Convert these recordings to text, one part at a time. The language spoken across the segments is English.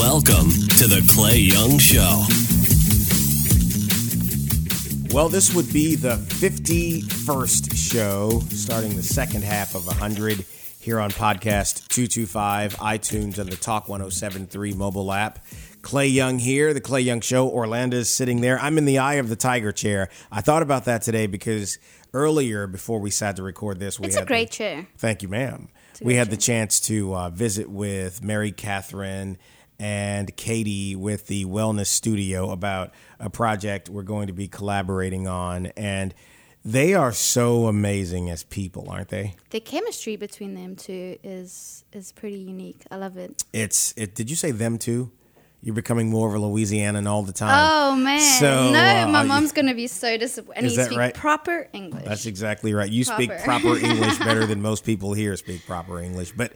Welcome to the Clay Young Show. Well, this would be the 51st show, starting the second half of 100 here on Podcast 225, iTunes, and the Talk 1073 mobile app. Clay Young here, the Clay Young Show. Orlando's sitting there. I'm in the eye of the tiger chair. I thought about that today because earlier, before we sat to record this, we It's had a great the- chair. Thank you, ma'am. We great had the chance to uh, visit with Mary Catherine and Katie with the Wellness Studio about a project we're going to be collaborating on. And they are so amazing as people, aren't they? The chemistry between them two is is pretty unique. I love it. It's it. Did you say them too? You're becoming more of a Louisianan all the time. Oh man, So, no, uh, my mom's gonna be so disappointed. And Is you that speak right? proper English. That's exactly right. You speak Proper. proper English better than most people here speak proper English. But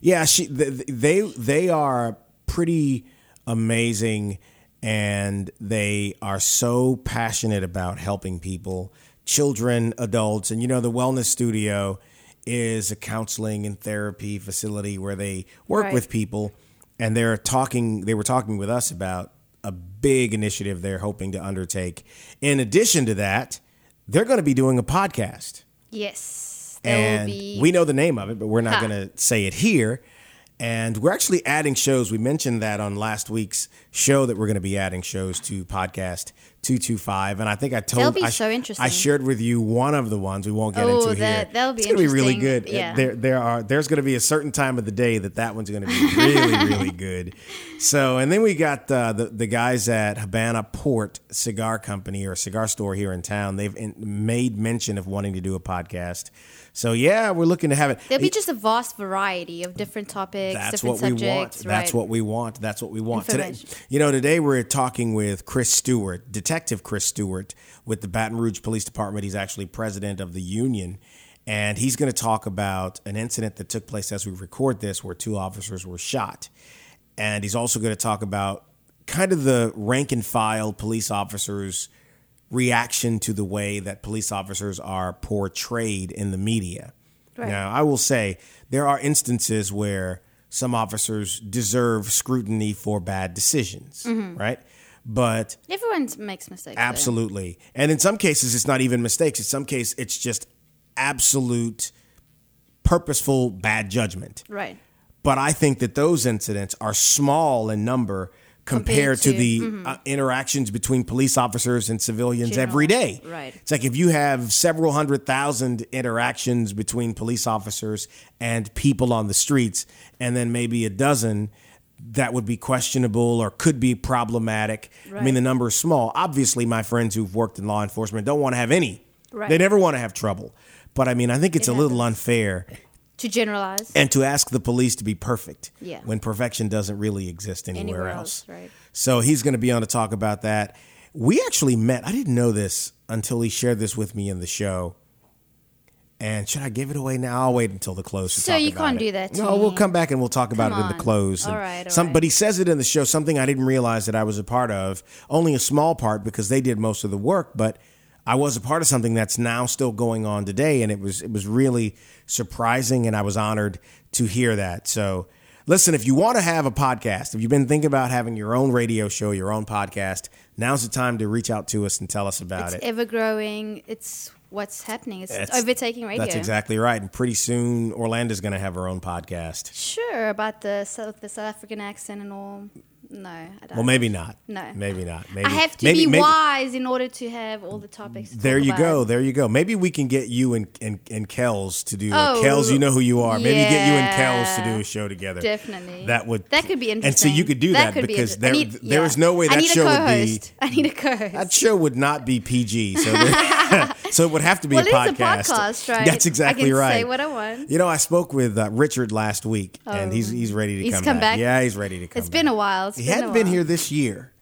yeah, she th- they they are pretty amazing and they are so passionate about helping people, children, adults, and you know the wellness studio is a counseling and therapy facility where they work Right. with people and they're talking they were talking with us about a big initiative they're hoping to undertake. In addition to that, they're going to be doing a podcast. yes, And be. we know the name of it, but we're not Ha. going to say it here. And we're actually adding shows. We mentioned that on last week's show that we're going to be adding shows to podcast 225. And I think I told I, so. I shared with you one of the ones we won't get Oh, into that- here. that'll be it's gonna be really good. Yeah. There there are there's going to be a certain time of the day that that one's going to be really really good. So, and then we got uh, the the guys at Habana Port Cigar Company or cigar store here in town. They've in, made mention of wanting to do a podcast. So, yeah, we're looking to have it. There'll be just a vast variety of different topics, That's different what we want. subjects. That's what we want. That's what we want today. You know, today we're talking with Chris Stewart, Detective Chris Stewart, with the Baton Rouge Police Department. He's actually president of the union, and he's going to talk about an incident that took place as we record this, where two officers were shot, and he's also going to talk about kind of the rank and file police officers' reaction to the way that police officers are portrayed in the media. Right. Now, I will say there are instances where some officers deserve scrutiny for bad decisions, mm-hmm. right? But Everyone makes mistakes. though. absolutely, and in some cases, it's not even mistakes. In some cases, it's just absolute purposeful bad judgment. Right. But I think that those incidents are small in number compared, to, to- the uh, interactions between police officers and civilians General, every day. right. It's like if you have several hundred thousand interactions between police officers and people on the streets, and then maybe a dozen that would be questionable or could be problematic. I mean, the number is small. Obviously, my friends who've worked in law enforcement don't want to have any. Right. They never want to have trouble. But I mean, I think it's It a little happens. unfair To generalize. and to ask the police to be perfect Yeah. when perfection doesn't really exist anywhere, Anywhere else. else, right. So he's going to be on to talk about that. We actually met. I didn't know this until he shared this with me in the show. And should I give it away now? I'll wait until the close. To So you can't it. do that No, we'll come back and we'll talk about Come it in the close. All right, all some, right. but he says it in the show. Something I didn't realize that I was a part of. Only a small part because they did most of the work, but I was a part of something that's now still going on today, and it was it was really surprising, and I was honored to hear that. So. Listen, if you want to have a podcast, if you've been thinking about having your own radio show, your own podcast, now's the time to reach out to us and tell us about it's it. It's ever growing. It's what's happening. It's That's- overtaking radio. That's exactly right. And pretty soon, Orlando's going to have her own podcast. Sure about the South, the South African accent and all. No, I don't. Well, maybe not. No. Maybe not. Maybe, I have to maybe, be maybe- wise in order to have all the topics. To There you about. go. There you go. Maybe we can get you and and, and Kels to do. Oh, Kels, you know who you are. Maybe get you and Kels to do a show together. Definitely. That would That could be interesting. And so you could do that, could be because inter- there need- there yeah. is no way that show would be. I need a co-host. that show would not be PG. So there- so it would have to be well, a podcast. a podcast, right? That's exactly I can right. Say what I want. You know, I spoke with uh, Richard last week, and he's he's ready to He's come, come back? Yeah, he's ready to come. It's been a while. He been hadn't been here this year.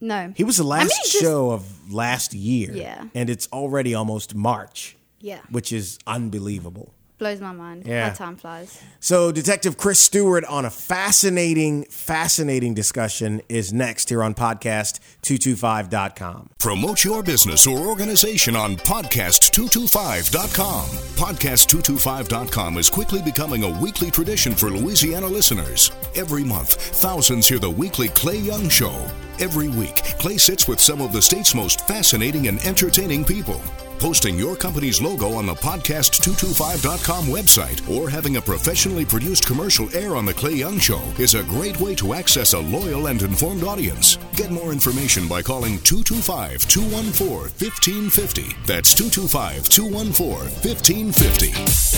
No. He was the last mean, just- show of last year. Yeah. and it's already almost March. Yeah. which is unbelievable. Blows my mind Yeah. how time flies. So, Detective Chris Stewart on a fascinating, fascinating discussion is next here on podcast225.com. Promote your business or organization on podcast225.com. Podcast225.com is quickly becoming a weekly tradition for Louisiana listeners. Every month, thousands hear the weekly Clay Young Show. Every week, Clay sits with some of the state's most fascinating and entertaining people. Posting your company's logo on the podcast225.com website or having a professionally produced commercial air on The Clay Young Show is a great way to access a loyal and informed audience. Get more information by calling 225 214 1550. That's 225 214 1550.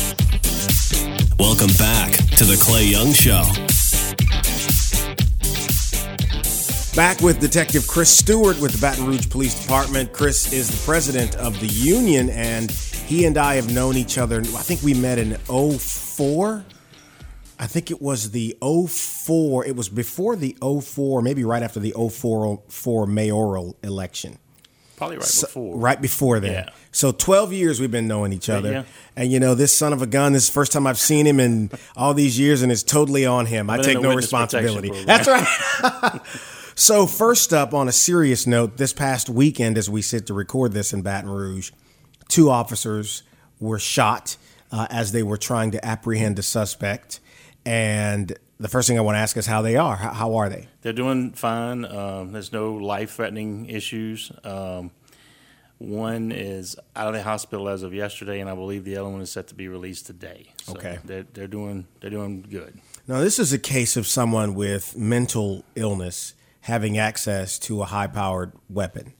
Welcome back to the Clay Young Show. Back with Detective Chris Stewart with the Baton Rouge Police Department. Chris is the president of the union, and he and I have known each other. I think we met in 04. I think it was the 04. It was before the 04, maybe right after the 04 4 mayoral election. Probably right So- before. right before then. Yeah. So 12 years we've been knowing each other. yeah. And you know, this son of a gun, this is the first time I've seen him in all these years, and it's totally on him. I take no responsibility. That's right. so, first up, on a serious note, this past weekend, as we sit to record this in Baton Rouge, two officers were shot uh, as they were trying to apprehend a suspect. And the first thing I want to ask is how they are. How, how are they? They're doing fine. Um, there's no life-threatening issues. Um, one is out of the hospital as of yesterday, and I believe the other one is set to be released today. So Okay. they're, they're doing they're doing good. Now, this is a case of someone with mental illness having access to a high powered weapon.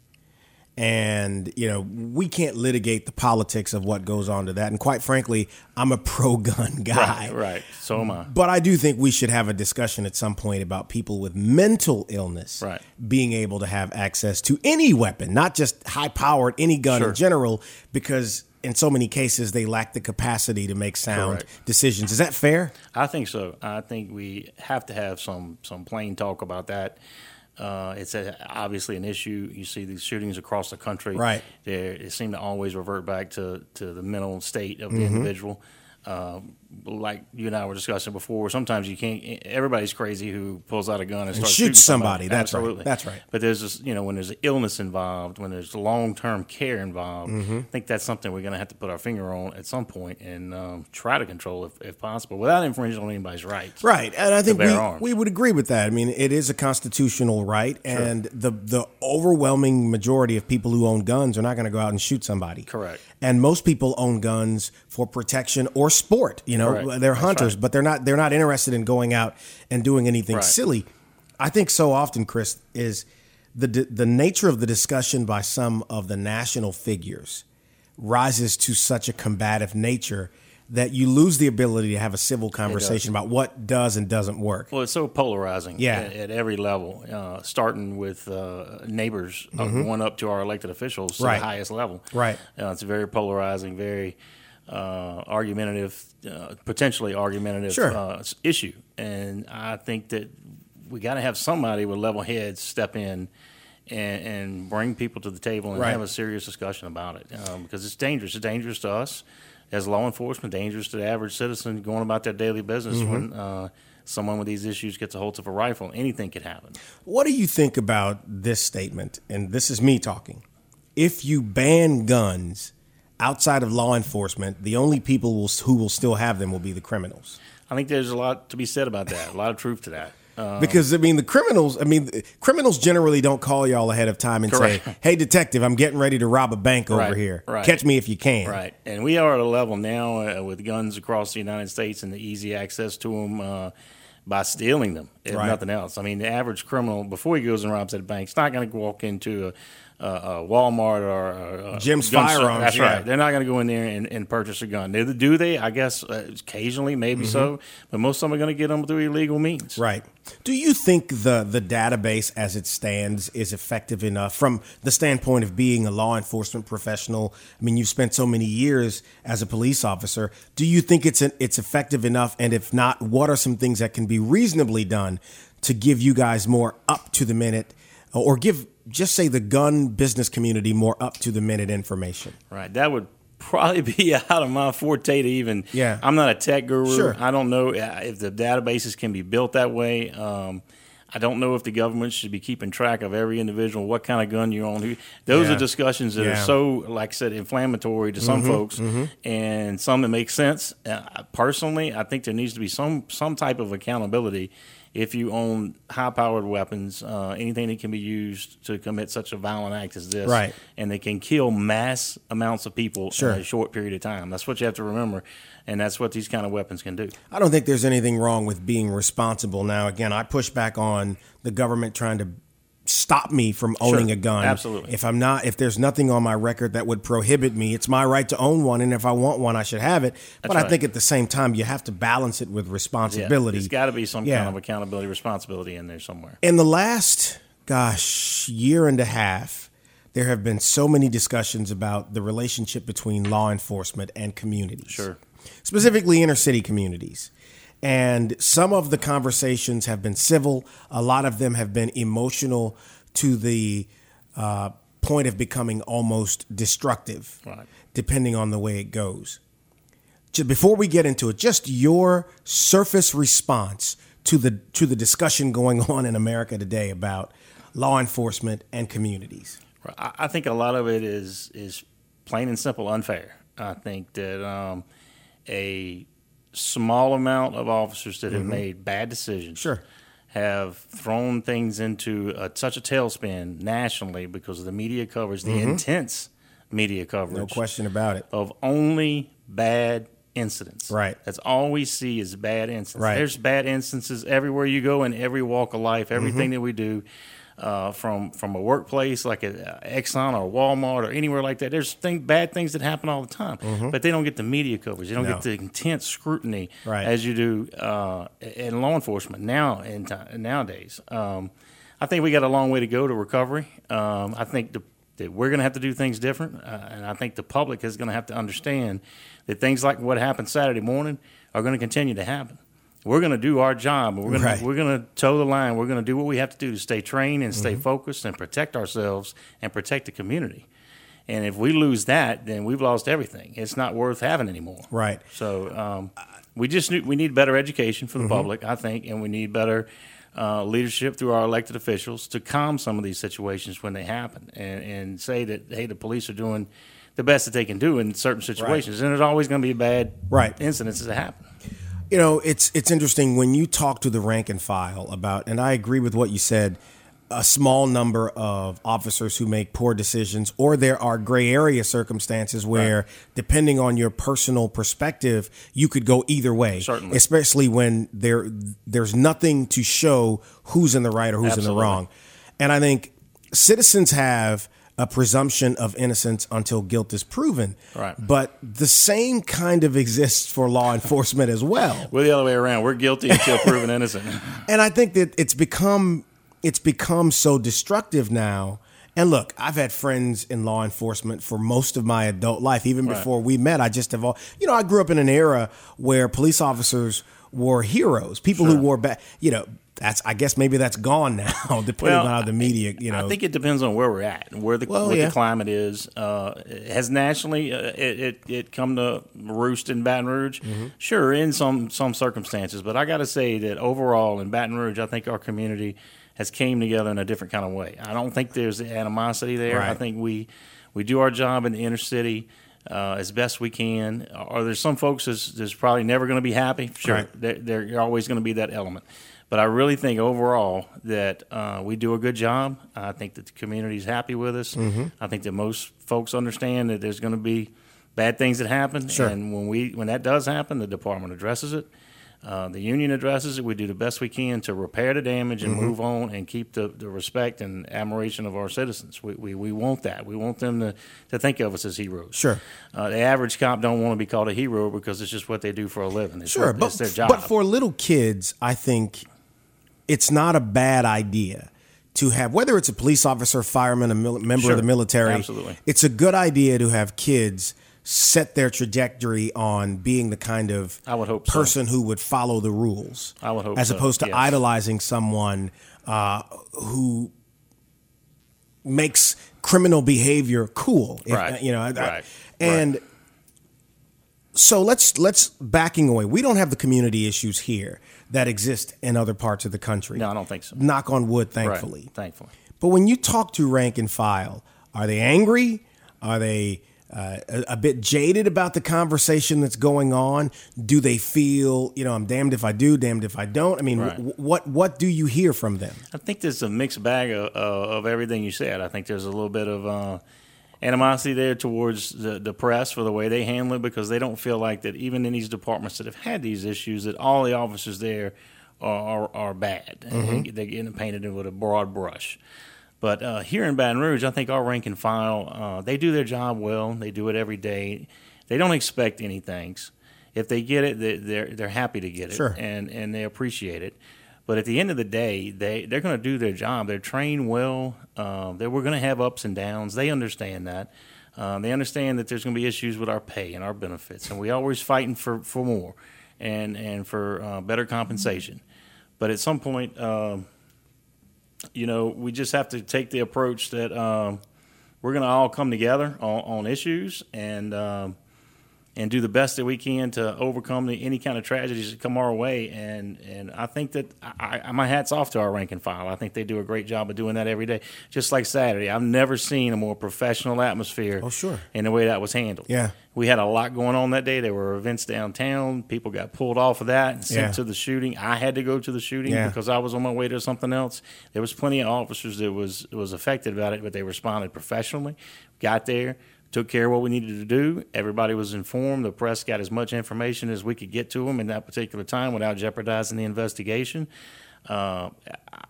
And, you know, we can't litigate the politics of what goes on to that. And quite frankly, I'm a pro gun guy. Right, right. So am I. But I do think we should have a discussion at some point about people with mental illness Right. being able to have access to any weapon, not just high powered, any gun in general, because in so many cases they lack the capacity to make sound Correct. decisions. Is that fair? I think so. I think we have to have some some plain talk about that. Uh, it's a, obviously an issue. You see these shootings across the country. Right. They they seem to always revert back to, to the mental state of the Mm-hmm. individual. Uh, like you and I were discussing before, sometimes you can't. Everybody's crazy who pulls out a gun and, starts shoots shooting somebody. That's right. That's right. But there's this, you know, when there's illness involved, when there's long term care involved, Mm-hmm. I think that's something we're going to have to put our finger on at some point and um, try to control if, if possible without infringing on anybody's rights. Right, and I think we, we would agree with that. I mean, it is a constitutional right, and the the overwhelming majority of people who own guns are not going to go out and shoot somebody. Correct. And most people own guns for protection or sport. You know, Correct. they're hunters, right. but they're not they're not interested in going out and doing anything Right. silly. I think so often, Chris, is the the nature of the discussion by some of the national figures rises to such a combative nature that you lose the ability to have a civil conversation about what does and doesn't work. Well, it's so polarizing Yeah. at, at every level, uh, starting with uh, neighbors uh, going up to our elected officials to Mm-hmm. The highest level. Right. Uh, it's very polarizing, very uh, argumentative, uh, potentially argumentative Sure. uh, issue. And I think that we got to have somebody with level heads step in and, and bring people to the table and Right. have a serious discussion about it um, because it's dangerous. It's dangerous to us as law enforcement, dangerous to the average citizen going about their daily business Mm-hmm. when uh, someone with these issues gets a hold of a rifle. Anything could happen. What do you think about this statement? And this is me talking. If you ban guns outside of law enforcement, the only people will, who will still have them will be the criminals. I think there's a lot to be said about that. A lot of truth to that. Uh, Because I mean, the criminals. I mean, criminals generally don't call y'all ahead of time and Correct. say, "Hey, detective, I'm getting ready to rob a bank over Right, here. right. Catch me if you can." Right, and we are at a level now uh, with guns across the United States and the easy access to them uh, by stealing them, if Right. nothing else. I mean, the average criminal before he goes and robs at a bank, is not going to walk into a, a, a Walmart or a, a Jim's. Firearms, That's yeah. right. They're not going to go in there and, and purchase a gun. Do they? I guess uh, occasionally, maybe so, but most of them are going to get them through illegal means. Mm-hmm. Right. Do you think the the database as it stands is effective enough from the standpoint of being a law enforcement professional? I mean, you've spent so many years as a police officer. Do you think it's an, it's effective enough? And if not, what are some things that can be reasonably done to give you guys more up to the minute, or give just say the gun business community more up to the minute information? Right. That would probably be out of my forte to even. Yeah. I'm not a tech guru. Sure. I don't know uh, if the databases can be built that way. Um, I don't know if the government should be keeping track of every individual, what kind of gun you're on. Those Yeah. are discussions that Yeah. Mm-hmm, are so, like I said, inflammatory to some folks, and some that make sense. Uh, personally, I think there needs to be some some type of accountability if you own high powered weapons, uh, anything that can be used to commit such a violent act as this, Right. and they can kill mass amounts of people Sure. in a short period of time. That's what you have to remember, and that's what these kind of weapons can do. I don't think there's anything wrong with being responsible. Now, again, I push back on the government trying to stop me from owning Sure. a gun. Absolutely. If I'm not, if there's nothing on my record that would prohibit me, it's my right to own one, and if I want one, I should have it. but I think at the same time, you have to balance it with Yeah, responsibility. there's got to be some Yeah. kind of accountability, responsibility in there somewhere. In the last, gosh, year and a half, there have been so many discussions about the relationship between law enforcement and communities. Sure. Specifically, inner city communities. And some of the conversations have been civil, a lot of them have been emotional to the uh, point of becoming almost destructive, Right. depending on the way it goes. Before we get into it, just your surface response to the to the discussion going on in America today about law enforcement and communities. I think a lot of it is is plain and simple unfair. I think that um, a small amount of officers that have made bad decisions Mm-hmm. Sure. have thrown things into a, such a tailspin nationally because of the media coverage, the intense media coverage. Mm-hmm. No question about it. of only bad incidents. Right. That's all we see is bad incidents. Right. There's bad instances everywhere you go in every walk of life. Everything Mm-hmm. that we do, uh, from from a workplace like a Exxon or Walmart or anywhere like that. There's thing, bad things that happen all the time, but they don't get the media coverage. They don't Mm-hmm. No. get the intense scrutiny Right. as you do uh, in law enforcement now in time, nowadays. Um, I think we got a long way to go to recovery. Um, I think the, that we're going to have to do things different, uh, and I think the public is going to have to understand that things like what happened Saturday morning are going to continue to happen. We're going to do our job. We're going Right. to we're going to toe the line. We're going to do what we have to do to stay trained and Mm-hmm. stay focused and protect ourselves and protect the community. And if we lose that, then we've lost everything. It's not worth having anymore. Right. So um, we just need, we need better education for the Mm-hmm. public, I think, and we need better uh, leadership through our elected officials to calm some of these situations when they happen, and, and say that hey, the police are doing the best that they can do in certain situations, and there's always going to be bad Right. incidents that happen. You know, it's it's interesting when you talk to the rank and file about, and I agree with what you said. A small number of officers who make poor decisions, or there are gray area circumstances where, depending on your personal perspective, you could go either way. Certainly. especially when there there's nothing to show who's in the right or who's in the wrong. And I think citizens have a presumption of innocence until guilt is proven. Right. But the same kind of exists for law enforcement as well. We're the other way around. We're guilty until proven innocent. And I think that it's become it's become so destructive now. And look, I've had friends in law enforcement for most of my adult life. Even Right. before we met, I just have all you know. I grew up in an era where police officers were heroes, people who Sure. wore back. You know, that's I guess maybe that's gone now, depending on how the media. You know, I think it depends on where we're at and where the Well, what yeah. the climate is. Uh, has nationally uh, it, it it come to roost in Baton Rouge? Mm-hmm. Sure, in some some circumstances, but I got to say that overall in Baton Rouge, I think our community has came together in a different kind of way. I don't think there's animosity there. I think we we do our job in the inner city. Uh, as best we can. Are there some folks that's, that's probably never going to be happy? Sure, Right. there, there always going to be that element. But I really think overall that uh, we do a good job. I think that the community is happy with us. Mm-hmm. I think that most folks understand that there's going to be bad things that happen, Sure. and when we when that does happen, the department addresses it. Uh, the union addresses it. We do the best we can to repair the damage Mm-hmm. and move on and keep the, the respect and admiration of our citizens. We, we, we want that. We want them to, to think of us as heroes. Sure. Uh, the average cop don't want to be called a hero because it's just what they do for a living. It's Sure, what, but it's their job. but for little kids, I think it's not a bad idea to have whether it's a police officer, fireman, a mil- member Sure, of the military. absolutely. it's a good idea to have kids set their trajectory on being the kind of I would hope so. person who would follow the rules. I would hope as so, opposed to yes. idolizing someone uh, who makes criminal behavior cool. If- Right, you know, I- I- right, and so let's let's backing away. We don't have the community issues here that exist in other parts of the country. No, I don't think so. Knock on wood, Right, thankfully. thankfully. But when you talk to rank and file, are they angry? Are they uh, a, a bit jaded about the conversation that's going on? Do they feel, you know, I'm damned if I do, damned if I don't? I mean, Right. wh- what what do you hear from them? I think there's a mixed bag of, uh, of everything you said. I think there's a little bit of uh, animosity there towards the, the press for the way they handle it because they don't feel like that even in these departments that have had these issues that all the officers there are, are, are bad. And They're getting painted in with a broad brush. But uh, here in Baton Rouge, I think our rank and file, uh, they do their job well. They do it every day. They don't expect anything. If they get it, they, they're they're happy to get it, Sure. and and they appreciate it. But at the end of the day, they they're going to do their job. They're trained well. Um, that we're going to have ups and downs. They understand that. Um, they understand that there's going to be issues with our pay and our benefits, and we always fighting for, for more and and for uh, better compensation. But at some point, um, you know, we just have to take the approach that um, we're going to all come together on, on issues and um, and do the best that we can to overcome the, any kind of tragedies that come our way. And and I think that I, I, my hats off to our rank and file. I think they do a great job of doing that every day. Just like Saturday, I've never seen a more professional atmosphere. Oh, sure. In the way that was handled. Yeah. We had a lot going on that day. There were events downtown. People got pulled off of that and sent Yeah. to the shooting. I had to go to the shooting Yeah. because I was on my way to something else. There was plenty of officers that was was affected about it, but they responded professionally. Got there, took care of what we needed to do. Everybody was informed. The press got as much information as we could get to them in that particular time without jeopardizing the investigation. Uh,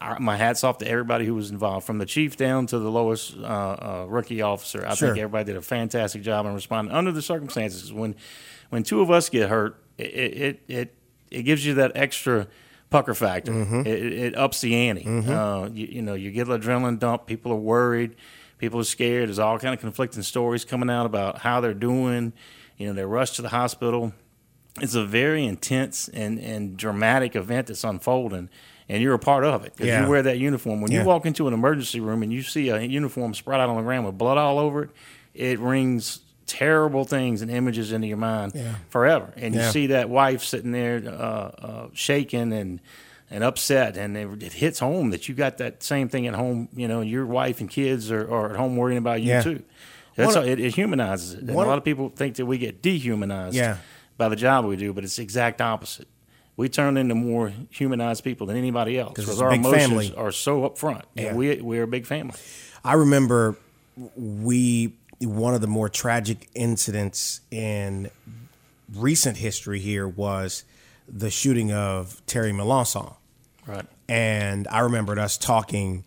I, my hats off to everybody who was involved, from the chief down to the lowest uh, uh, rookie officer. I Sure. think everybody did a fantastic job in responding under the circumstances. When when two of us get hurt, it it it, it gives you that extra pucker factor. Mm-hmm. It, it ups the ante. Uh, you, you know, you get an adrenaline dump. People are worried. People are scared. There's all kind of conflicting stories coming out about how they're doing. You know, they're rushed to the hospital. It's a very intense and, and dramatic event that's unfolding, and you're a part of it. 'Cause Yeah. You wear that uniform. When Yeah. you walk into an emergency room and you see a uniform spread out on the ground with blood all over it, it rings terrible things and images into your mind Yeah. forever. And you see that wife sitting there uh, uh, shaking and and upset, and it, it hits home that you got that same thing at home. You know, your wife and kids are, are at home worrying about you Yeah. too. That's how, it, it humanizes it. And a lot of people think that we get dehumanized Yeah. by the job we do, but it's the exact opposite. We turn into more humanized people than anybody else because our emotions family. are so upfront. Yeah. We we're a big family. I remember we one of the more tragic incidents in recent history here was the shooting of Terry Melanson. Right. And I remembered us talking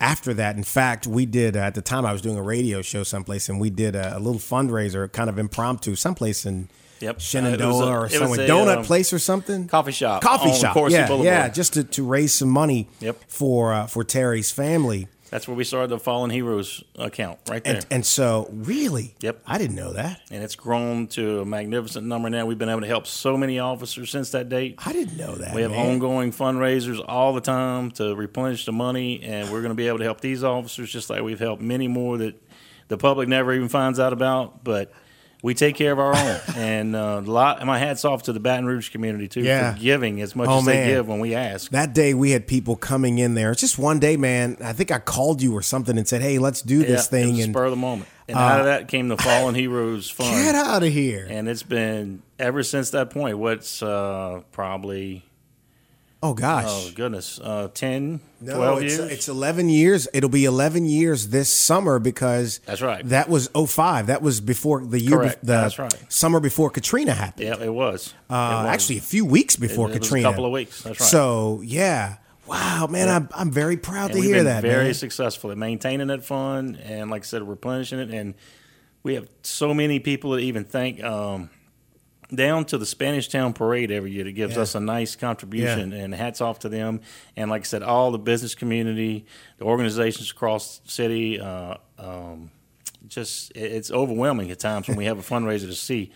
after that. In fact, we did, uh, at the time I was doing a radio show someplace, and we did a, a little fundraiser, kind of impromptu, someplace in Yep. Uh, Shenandoah was a- or somewhere, a, donut um, place or something. coffee shop Coffee shop. Yeah, yeah, just to, to raise some money Yep. for uh, for Terry's family. That's where we started the Fallen Heroes account right there. And, and so, really, Yep. I didn't know that. and it's grown to a magnificent number now. We've been able to help so many officers since that date. I didn't know that. We have man. ongoing fundraisers all the time to replenish the money, and we're going to be able to help these officers just like we've helped many more that the public never even finds out about. But we take care of our own, and uh, a lot. And my hats off to the Baton Rouge community too Yeah. for giving as much Oh, as man. they give when we ask. That day, we had people coming in there. It's just one day, man. I think I called you or something and said, "Hey, let's do this thing." was And spur of the moment, and out of that came the Fallen Heroes Fund. get out of here. and it's been ever since that point. What's uh, probably oh gosh, oh goodness, uh, 10, no, 12 it's, years. it's eleven years. It'll be eleven years this summer because That's right. That was 05. That was before the year. Correct. the That's right. Summer before Katrina happened. yeah, it was. Uh, It was. actually, a few weeks before it was a couple of weeks. That's right. So yeah, wow, man, I'm I'm very proud And to hear that. very man. successful at maintaining that fund and, like I said, replenishing it. And we have so many people that even think um, down to the Spanish Town Parade every year that gives Yeah. us a nice contribution. And hats off to them. And like I said, all the business community, the organizations across the city. Uh, um, just it's overwhelming at times when we have a fundraiser to see.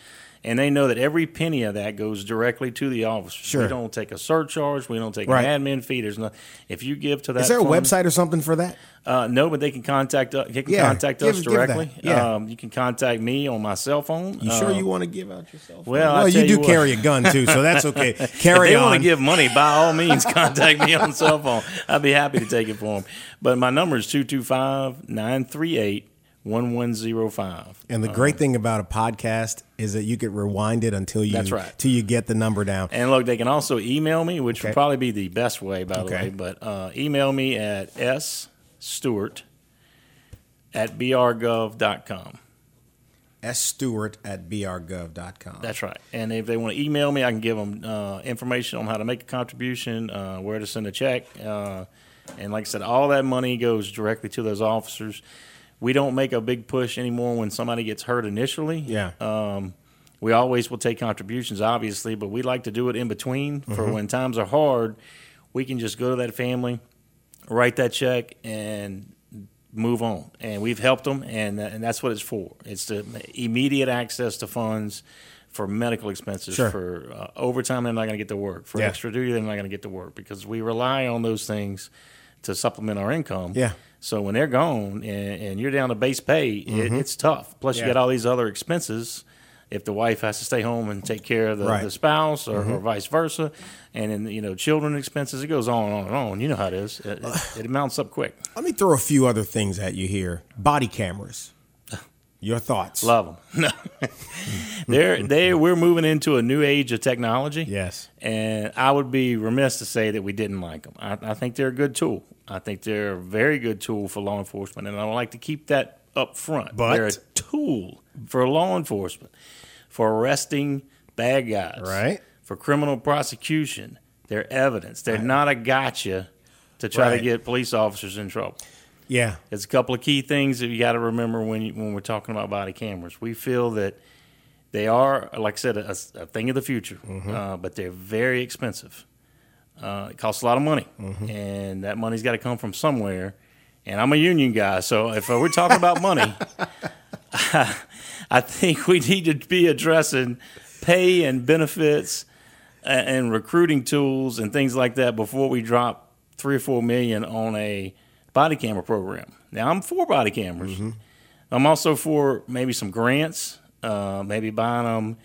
And they know that every penny of that goes directly to the officers. Sure. We don't take a surcharge. We don't take Right. an admin fee. There's no. If you give to that, Is there a fund- website or something for that? Uh, no, but they can contact us. They can Yeah, contact give- us directly. Yeah. Um, you can contact me on my cell phone. You sure Uh, you want to give out your yourself? well, well I you do you what. carry a gun too, so that's okay. If Carry they on. want to give money, by all means, contact me on cell phone. I'd be happy to take it for them. But my number is 225 938 1105. and the great thing about a podcast is that you could rewind it until you That's right. till you get the number down. And look, they can also email me, which Okay. would probably be the best way, by the Okay. way. But uh, email me at sstewart at brgov.com. S Stewart at brgov.com. That's right. And if they want to email me, I can give them uh, information on how to make a contribution, uh, where to send a check. Uh, and like I said, all that money goes directly to those officers. We don't make a big push anymore when somebody gets hurt initially. Yeah. Um, we always will take contributions, obviously, but we like to do it in between Mm-hmm. for when times are hard. We can just go to that family, write that check, and move on. And we've helped them, and and that's what it's for. It's the immediate access to funds for medical expenses, Sure. for uh, overtime they're not going to get to work, for Yeah. extra duty they're not going to get to work because we rely on those things to supplement our income. Yeah. So when they're gone and, and you're down to base pay, it, it's tough. Plus, Mm-hmm. Yeah. you got all these other expenses. If the wife has to stay home and take care of the, Right. Mm-hmm. the spouse, or, or vice versa, and then you know children expenses, it goes on and on and on. You know how it is. It, it, it amounts up quick. Let me throw a few other things at you here. Body cameras. Your thoughts? Love them. No, they're they. We're moving into a new age of technology. Yes. and I would be remiss to say that we didn't like them. I, I think they're a good tool. I think they're a very good tool for law enforcement, and I would like to keep that up front. But- they're a tool for law enforcement for arresting bad guys, Right. For criminal prosecution, they're evidence. They're not a gotcha to try Right. to get police officers in trouble. Yeah. it's a couple of key things that you got to remember when you, when we're talking about body cameras. We feel that they are, like I said, a, a thing of the future, uh, but they're very expensive. Uh, it costs a lot of money, and that money's got to come from somewhere. And I'm a union guy, so if we're talking about money, I think we need to be addressing pay and benefits a- and recruiting tools and things like that before we drop three or four million on a body camera program. Now I'm for body cameras. I'm also for maybe some grants, uh, maybe buying them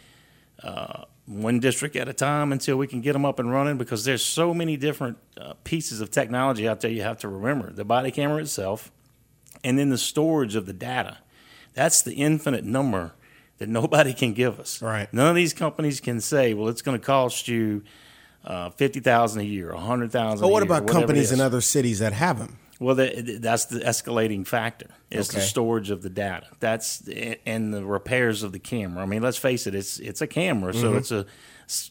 uh, one district at a time until we can get them up and running because there's so many different uh, pieces of technology out there you have to remember. The body camera itself, and then the storage of the data. That's the infinite number that nobody can give us. Right. None of these companies can say, well, it's going to cost you uh, fifty thousand a year, a hundred thousand. But what year, about companies in other cities that have them? Well, the, that's the escalating factor. It's the storage of the data. That's and the repairs of the camera. I mean, let's face it. It's it's a camera, Mm-hmm. so it's a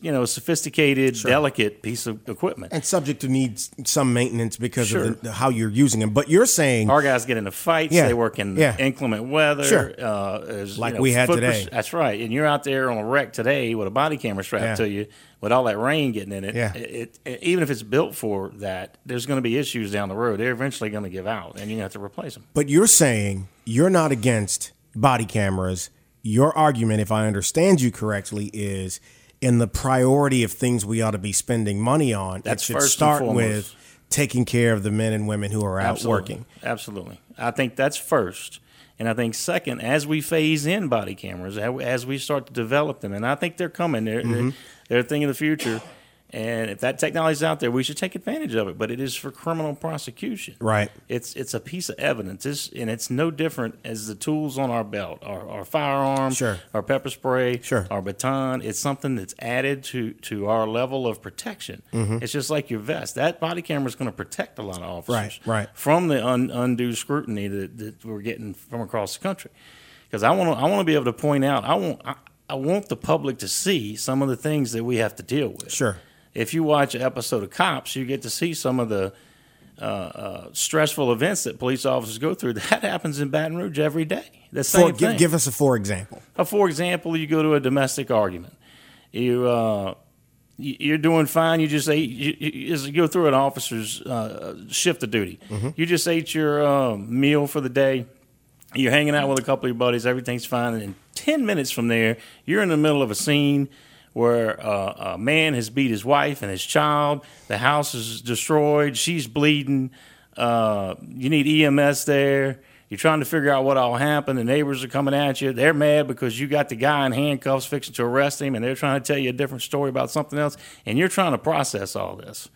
you know a sophisticated, delicate piece of equipment. And subject to need some maintenance because Sure. of the, how you're using them. But you're saying Our guys get into fights. Yeah. They work in Yeah. inclement weather. Sure. Uh, there's, you Like know, we had today. pers- That's right. And you're out there on a wreck today with a body camera strapped Yeah. to you with all that rain getting in it. Yeah. It, it, even if it's built for that, there's going to be issues down the road. They're eventually going to give out, and you have to replace them. But you're saying you're not against body cameras. Your argument, if I understand you correctly, is in the priority of things we ought to be spending money on. That's it should start with taking care of the men and women who are out Absolutely. working. Absolutely. I think that's first. And I think second, as we phase in body cameras, as we start to develop them, and I think they're coming, they're, Mm-hmm. they're, they're a thing of the future. And if that technology is out there, we should take advantage of it. But it is for criminal prosecution. Right. It's it's a piece of evidence, it's, and it's no different as the tools on our belt, our, our firearm, Sure. our pepper spray, Sure. our baton. It's something that's added to to our level of protection. It's just like your vest. That body camera is going to protect a lot of officers, Mm-hmm. Right, right. from the un, undue scrutiny that, that we're getting from across the country. Because I want to I want to be able to point out. I want I, I want the public to see some of the things that we have to deal with Sure. If you watch an episode of Cops, you get to see some of the uh, uh, stressful events that police officers go through. That happens in Baton Rouge every day. The same give, thing. give us a for example. A for example, you go to a domestic argument. You uh, you- you're doing fine. You just ate. You, you, you go through an officer's uh, shift of duty. Mm-hmm. You just ate your uh, meal for the day. You're hanging out with a couple of your buddies, everything's fine, and ten minutes from there, you're in the middle of a scene where uh, a man has beat his wife and his child. The house is destroyed. She's bleeding. Uh, you need EMS there. You're trying to figure out what all happened. The neighbors are coming at you. They're mad because you got the guy in handcuffs fixing to arrest him, and they're trying to tell you a different story about something else. And you're trying to process all this.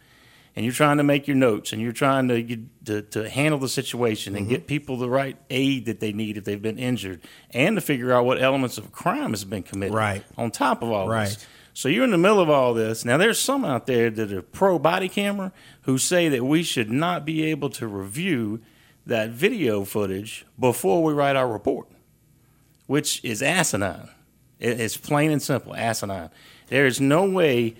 And you're trying to make your notes, and you're trying to to, to handle the situation and get mm-hmm. people the right aid that they need if they've been injured, and to figure out what elements of crime has been committed. Right. On top of all Right. this. So you're in the middle of all this. Now there's some out there that are pro body camera who say that we should not be able to review that video footage before we write our report, which is asinine. It's plain and simple, asinine. There is no way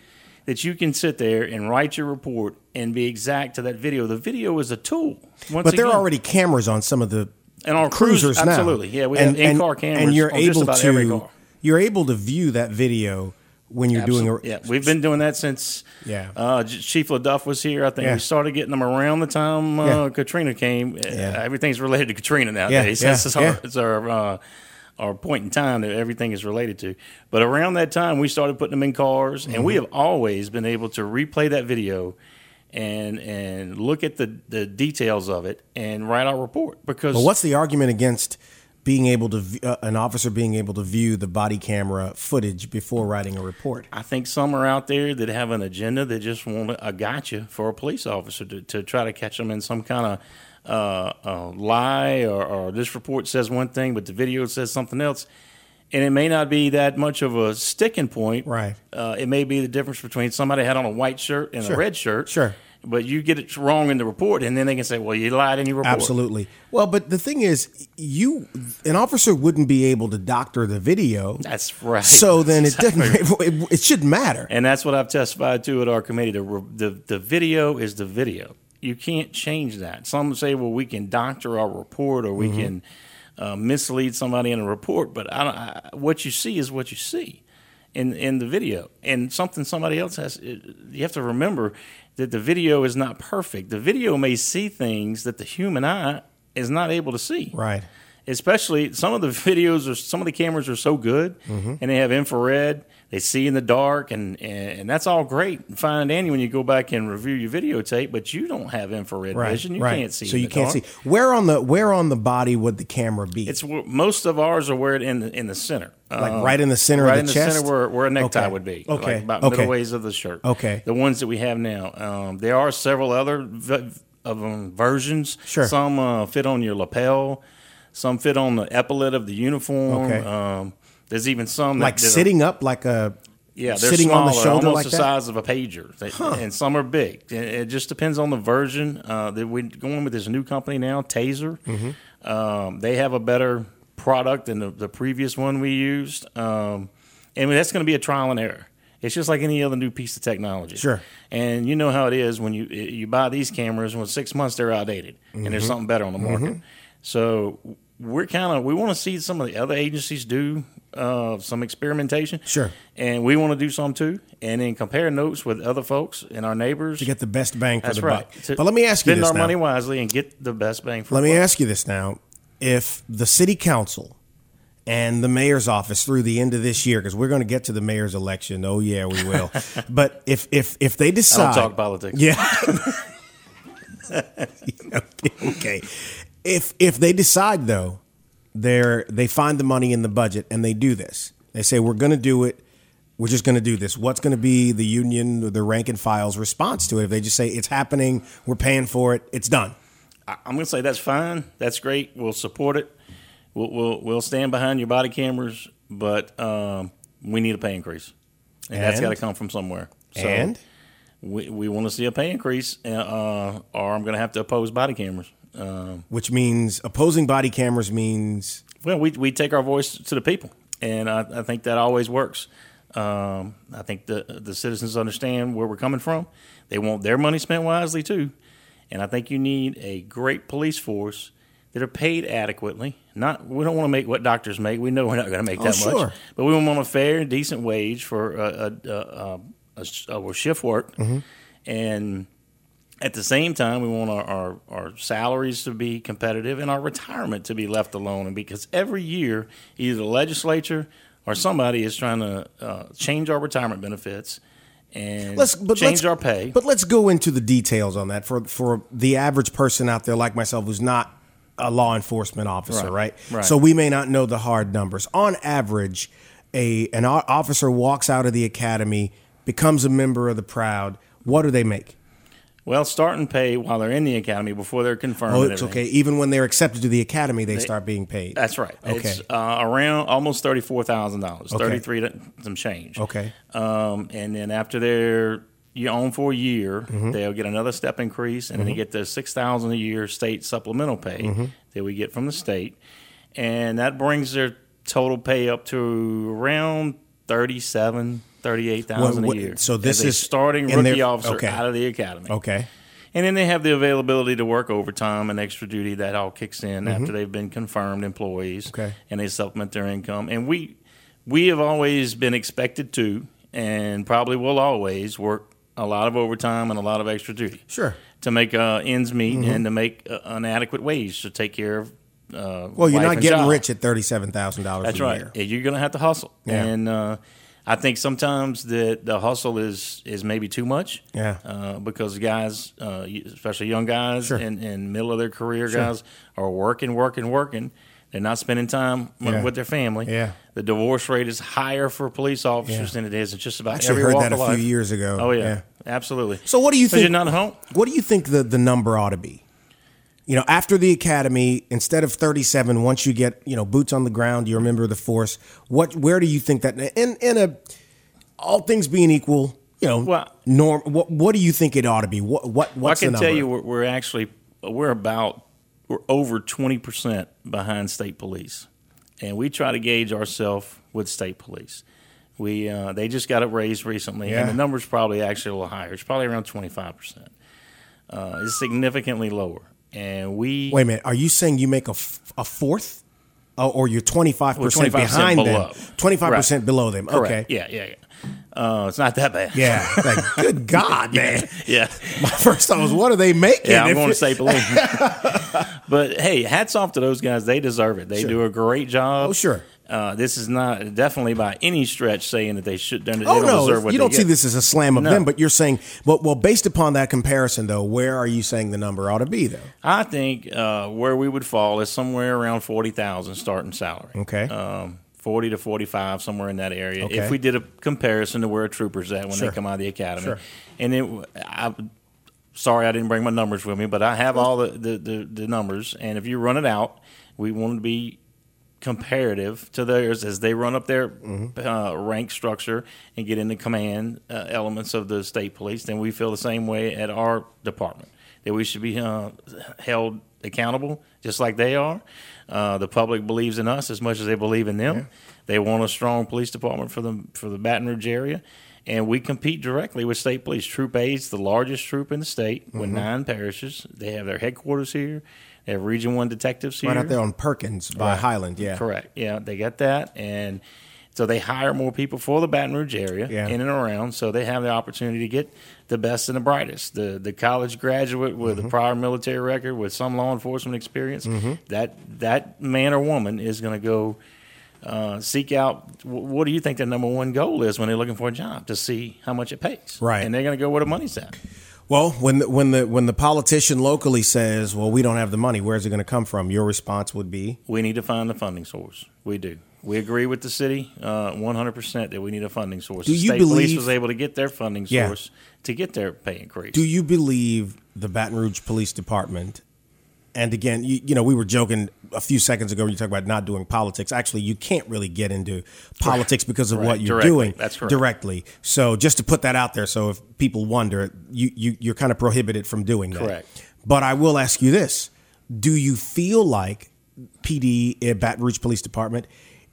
that you can sit there and write your report and be exact to that video. The video is a tool. Once But there are already cameras on some of the And on cruisers cruisers, now. absolutely. Yeah, we have in-car cameras and you're able to car. you're able to view that video when you're doing a Absolutely. yeah, we've been doing that since Yeah. uh, Chief LeDuff was here. I think Yeah. we started getting them around the time uh, Yeah. Katrina came. Yeah. Everything's related to Katrina nowadays. yeah, That's our, it's our uh, our point in time that everything is related to. But around that time, we started putting them in cars, and Mm-hmm. we have always been able to replay that video. And and look at the, the details of it and write our report because But what's the argument against being able to uh, an officer being able to view the body camera footage before writing a report? I think some are out there that have an agenda that just want a gotcha for a police officer to, to try to catch them in some kind of uh, uh, lie or, or this report says one thing, but the video says something else. And it may not be that much of a sticking point. Right. Uh, it may be the difference between somebody had on a white shirt and Sure. a red shirt. Sure. But you get it wrong in the report, and then they can say, well, you lied in your report. Absolutely. Well, but the thing is, you an officer wouldn't be able to doctor the video. That's right. So then it doesn't. It, it shouldn't matter. And that's what I've testified to at our committee. The, the, the video is the video. You can't change that. Some say, well, we can doctor our report or we Mm-hmm. can uh, mislead somebody in a report, but I don't, I, what you see is what you see in, in the video. And something somebody else has, you have to remember that the video is not perfect. The video may see things that the human eye is not able to see Right. especially some of the videos or some of the cameras are so good Mm-hmm. and they have infrared they see in the dark and, and that's all great and fine and dandy when you go back and review your videotape but you don't have infrared Right. vision you right. can't see So you can't dark. see where on the where on the body would the camera be? it's most of ours are where it in the in the center Like Um, right in the center of right the in the chest? center where, where a necktie Okay. would be Okay. like about Okay. middle ways of the shirt Okay. the ones that we have now um, there are several other v- of um, versions Sure. some uh, fit on your lapel some fit on the epaulet of the uniform Okay. There's even some like that are- sitting up, like a yeah, they're sitting smaller, on the shoulder almost like the that. size of a pager, They- and some are big. It, just depends on the version. Uh, that we're going with this new company now, Taser. Mm-hmm. Um, they have a better product than the, the previous one we used, um, and that's going to be a trial and error. It's just like any other new piece of technology. Sure. And you know how it is when you you buy these cameras, and with six months they're outdated, and Mm-hmm. there's something better on the market. So we're kind of we want to see some of the other agencies do uh, some experimentation. Sure. And we want to do some too, and then compare notes with other folks and our neighbors. to get the best bang for That's the right. buck. To But let me ask you spend our now. money wisely and get the best bang for. Let me buck. ask you this now: If the city council and the mayor's office through the end of this year, because we're going to get to the mayor's election. Oh yeah, we will. but if if if they I decide, don't talk politics. Yeah. okay. If if they decide though, they're they find the money in the budget and they do this. They say we're going to do it. We're just going to do this. What's going to be the union the rank and file's response to it? If they just say it's happening, we're paying for it, it's done. I'm going to say that's fine. That's great. We'll support it. We'll we'll, we'll stand behind your body cameras, but um, we need a pay increase, and, that's got to come from somewhere. So and we, we want to see a pay increase, uh, or I'm going to have to oppose body cameras. Um, which means opposing body cameras means Well, we we take our voice to the people, and I, I think that always works. Um, I think the the citizens understand where we're coming from. They want their money spent wisely too, and I think you need a great police force that are paid adequately. Not we don't want to make what doctors make. We know we're not going to make Oh, that sure. much, but we want a fair and decent wage for a, a, a, a, a, a shift work, Mm-hmm. and At the same time, we want our, our, our salaries to be competitive and our retirement to be left alone. And because every year, either the legislature or somebody is trying to uh, change our retirement benefits and Let's but change let's, our pay. But let's go into the details on that for for the average person out there like myself who's not a law enforcement officer, right? Right, right. So we may not know the hard numbers. On average, a an officer walks out of the academy, becomes a member of the Proud. What do they make? Well, starting pay while they're in the academy before they're confirmed. Oh, it's okay. Even when they're accepted to the academy, they, start being paid. That's right. Okay. It's uh, around almost thirty four thousand dollars, Okay. thirty three some change. Okay. Um, and then after they're you own for a year, Mm-hmm. they'll get another step increase, and then they get the six thousand a year state supplemental pay Mm-hmm. that we get from the state, and that brings their total pay up to around thirty seven. Thirty-eight thousand a year. so this is- starting rookie officer okay. out of the academy. Okay. And then they have the availability to work overtime and extra duty that all kicks in after they've been confirmed employees. Mm-hmm. Okay. And they supplement their income. And we we have always been expected to and probably will always work a lot of overtime and a lot of extra duty. Sure. To make uh, ends meet Mm-hmm. and to make uh, an adequate wage to take care of. Uh, Well, you're not getting job. rich at thirty-seven thousand dollars That's a right. year. You're going to have to hustle. Yeah. And uh, I think sometimes the the hustle is is maybe too much. Yeah. Uh, because guys, uh, especially young guys Sure. in, in middle of their career, Sure. guys are working, working, working. They're not spending time Yeah. with their family. Yeah. The divorce rate is higher for police officers Yeah. than it is in just about Actually every heard walk that of a few years ago. Oh yeah, Yeah. absolutely. So what do you think? you're not home. What do you think the, the number ought to be? You know, after the academy, instead of 37, once you get, you know, boots on the ground, you're a member of the force. What where do you think that in in a all things being equal, you know, Well- norm what what do you think it ought to be? What what Well, I can tell you we're, we're actually we're about we're over twenty percent behind state police, and we try to gauge ourselves with state police. We uh, they just got it raised recently, Yeah. and the number's probably actually a little higher. It's probably around twenty five percent. Uh, It's significantly lower, and we Wait a minute, are you saying you make a, f- a fourth? Oh, or you're 25% Well, behind below. them. 25% Right. below them. correct. Okay. Yeah, yeah, yeah. Uh, it's not that bad. Yeah. Like, good God, man. yeah. My first thought was, what are they making? Yeah, I'm going to say police. but hey, hats off to those guys. They deserve it. They Sure. do a great job. Oh, sure. Uh, this is not definitely by any stretch saying that they should. They Oh don't no, deserve what you don't see this as a slam of No. them, but you're saying, well, well, based upon that comparison, though, where are you saying the number ought to be, though? I think uh, where we would fall is somewhere around forty thousand starting salary. Okay. Um, Forty to forty-five, somewhere in that area. Okay. If we did a comparison to where a trooper's at when Sure. they come out of the academy, Sure. and it, I, sorry I didn't bring my numbers with me, but I have all the, the, the, the numbers, and if you run it out, we want to be comparative to theirs as they run up their Mm-hmm. uh, rank structure and get into command uh, elements of the state police. Then we feel the same way at our department that we should be uh, held accountable just like they are. Uh, the public believes in us as much as they believe in them. They want a strong police department for the for the Baton Rouge area. And we compete directly with state police. Troop A is the largest troop in the state with Mm-hmm. nine parishes. They have their headquarters here. They have Region One detectives here. Right out there on Perkins by Highland, yeah. Correct. Yeah, they got that, and so they hire more people for the Baton Rouge area Yeah. in and around. So they have the opportunity to get the best and the brightest, the the college graduate with Mm-hmm. a prior military record, with some law enforcement experience. That that man or woman is going to go. Uh, seek out wh- what do you think their number one goal is when they're looking for a job to see how much it pays Right. and they're going to go where the money's at Well, when the, when the when the politician locally says, "Well, we don't have the money," where's it going to come from? Your response would be, we need to find the funding source. We do. We agree with the city uh, 100% that we need a funding source. Do the you state police was able to get their funding Yeah. source to get their pay increase. "Do you believe the Baton Rouge Police Department?" And again, you, you know, we were joking a few seconds ago when you talked about not doing politics. Actually, you can't really get into politics because of Right. what you're Directly. doing That's correct. directly. So, just to put that out there, so if people wonder, you, you you're kind of prohibited from doing that. Correct. But I will ask you this: Do you feel like PD eh, Baton Rouge Police Department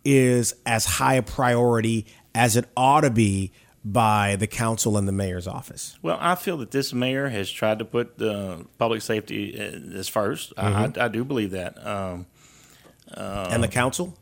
is as high a priority as it ought to be by the council and the mayor's office? well, I feel that this mayor has tried to put the public safety uh, as 1st Mm-hmm. I, I, do believe that. Um, and the council?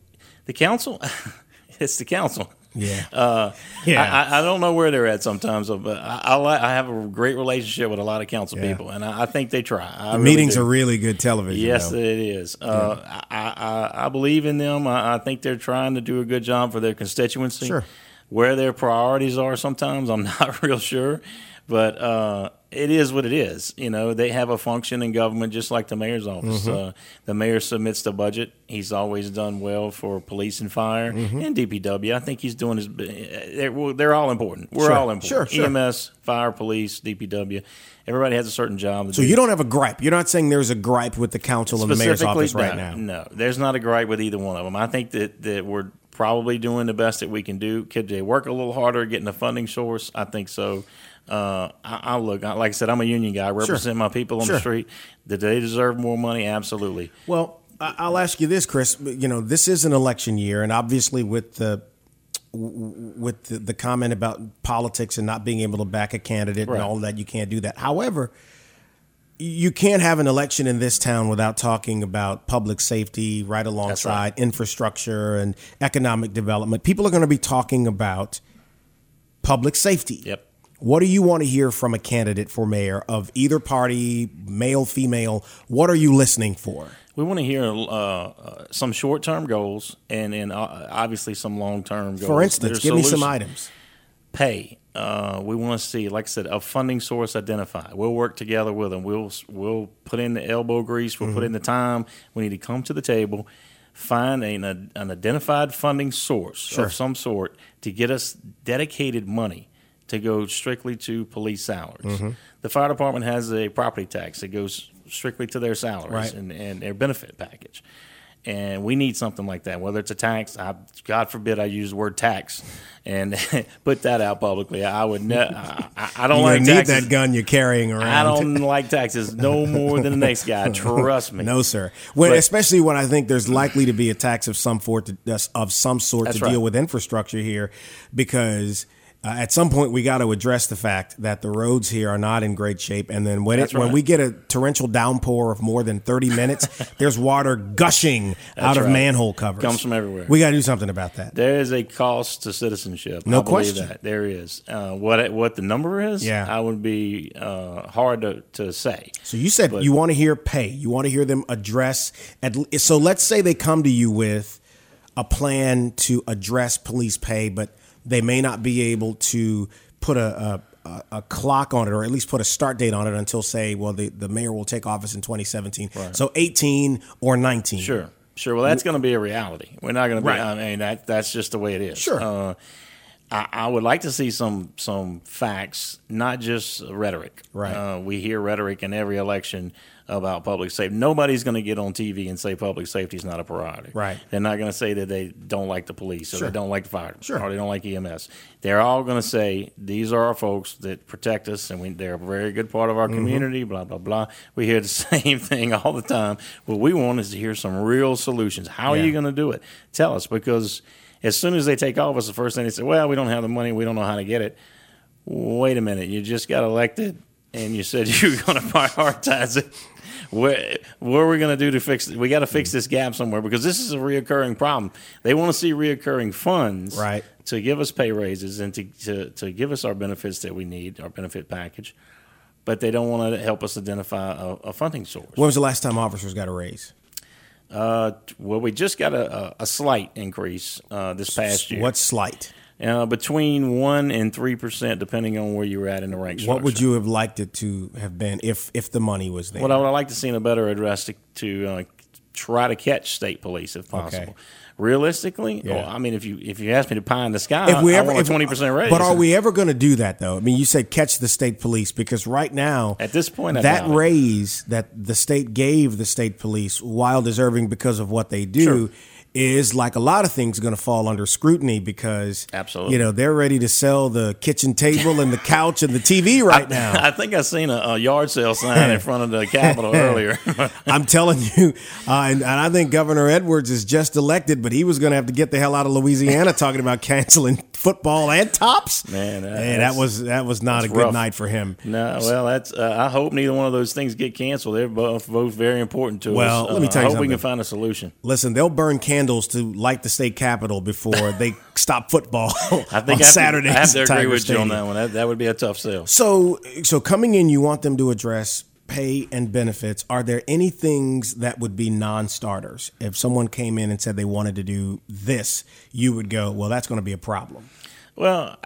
the council, it's the council. Yeah. Uh, Yeah. I, I, don't know where they're at sometimes, but I, I, I have a great relationship with a lot of council Yeah. people, and I, I think they try. I The really meetings do. are really good television. Yes, though. it is. Uh, I, I, I believe in them. I, I think they're trying to do a good job for their constituency. Sure. Where their priorities are sometimes, I'm not real sure. But uh, it is what it is. You know, they have a function in government just like the mayor's office. Mm-hmm. Uh, the mayor submits the budget. He's always done well for police and fire Mm-hmm. and DPW. I think he's doing his. They're, they're all important. We're Sure, all important. sure, sure. EMS, fire, police, DPW. Everybody has a certain job. So do. you don't have a gripe. You're not saying there's a gripe with the council and the mayor's office right no, now. No, there's not a gripe with either one of them. I think that, that we're probably doing the best that we can do. Could they work a little harder getting a funding source? I think so. Uh, I, I look, I- like I said, I'm a union guy. I represent my people on Sure. the street. Did they deserve more money? Absolutely. Well, I'll ask you this, Chris. You know, this is an election year, and obviously, with the with the, the comment about politics and not being able to back a candidate Right. and all that, you can't do that. However, you can't have an election in this town without talking about public safety right alongside infrastructure and economic development. People are going to be talking about public safety. Yep. What do you want to hear from a candidate for mayor of either party, male, female? What are you listening for? We want to hear uh, uh, some short term goals and, and uh, obviously some long term goals. For instance, There's give me some items. pay. Uh, we want to see, like I said, a funding source identified. We'll work together with them. We'll we'll put in the elbow grease. We'll put Mm-hmm. in the time. We need to come to the table, find an, an identified funding source Sure. of some sort to get us dedicated money to go strictly to police salaries. Mm-hmm. The fire department has a property tax that goes strictly to their salaries Right. and, and their benefit package. And we need something like that, whether it's a tax. I, God forbid I use the word tax and put that out publicly. I would ne- I, I- don't You like need taxes. that gun you're carrying around. I don't like taxes no more than the next guy. Trust me. No, sir. When, But- especially when I think there's likely to be a tax of some sort to, of some sort to right. deal with infrastructure here, because uh, at some point we got to address the fact that the roads here are not in great shape, and then when it, That's when we get a torrential downpour of more than 30 minutes, there's water gushing out of manhole covers. Comes from everywhere. We got to do something about that. There is a cost to citizenship. No I believe question. That. There is. Uh, what what the number is, Yeah. I would be uh, hard to, to say. So you said you want to hear pay. You want to hear them address. At, so let's say they come to you with a plan to address police pay, but they may not be able to put a, a, a, clock on it, or at least put a start date on it until say, well, the, the mayor will take office in 2017. So 18 or 19. Sure, sure. Well, that's going to be a reality. We're not going to be. Right. I mean, that that's just the way it is. Sure. Uh, I, I would like to see some some facts, not just rhetoric. Right. Uh, we hear rhetoric in every election about public safety. Nobody's going to get on TV and say public safety is not a priority. Right. They're not going to say that they don't like the police or Sure. they don't like the fire Sure. or they don't like EMS. They're all going to say these are our folks that protect us and we, they're a very good part of our Mm-hmm. community. Blah blah blah. We hear the same thing all the time. What we want is to hear some real solutions. How Yeah. are you going to do it? Tell us because as soon as they take office, the first thing they say, "Well, we don't have the money. We don't know how to get it." Wait a minute. You just got elected and you said you were going to prioritize it. Where, what are we going to do to fix it? We got to fix this gap somewhere because this is a reoccurring problem. They want to see reoccurring funds Right. to give us pay raises and to, to, to give us our benefits that we need, our benefit package, but they don't want to help us identify a, a funding source. When was the last time officers got a raise? Uh, well, we just got a, a, a slight increase uh, this past year. What's slight? Uh, between one and three percent, depending on where you were at in the rank What would you have liked it to have been if if the money was there? What I would like to see a better address to, to uh, try to catch state police if possible. Realistically, Yeah. well, I mean, if you if you ask me to pie in the sky, if we I ever want a twenty percent raise. But are we ever going to do that though? I mean, you said catch the state police because right now At this point, I that it. raise that the state gave the state police, while deserving because of what they do. Sure. Is like a lot of things going to fall under scrutiny because Absolutely. you know they're ready to sell the kitchen table and the couch and the TV right now. I think I seen a, a yard sale sign in front of the Capitol earlier. I'm telling you, uh, and, and I think Governor Edwards is just elected, but he was going to have to get the hell out of Louisiana talking about canceling football and TOPS. Man, that- and that was that was not a good rough. night for him. No, well, that's. Uh, I hope neither one of those things get canceled. They're both both very important to Well, us. Well, let me Uh, tell you I hope we can find a solution. Listen, they'll burn candles to light the state capitol before they stop football I think on I have To, I have to agree with you on that one. That, that would be a tough sell. So, so coming in, you want them to address pay and benefits. Are there any things that would be non-starters? If someone came in and said they wanted to do this, you would go, well, that's going to be a problem. Well,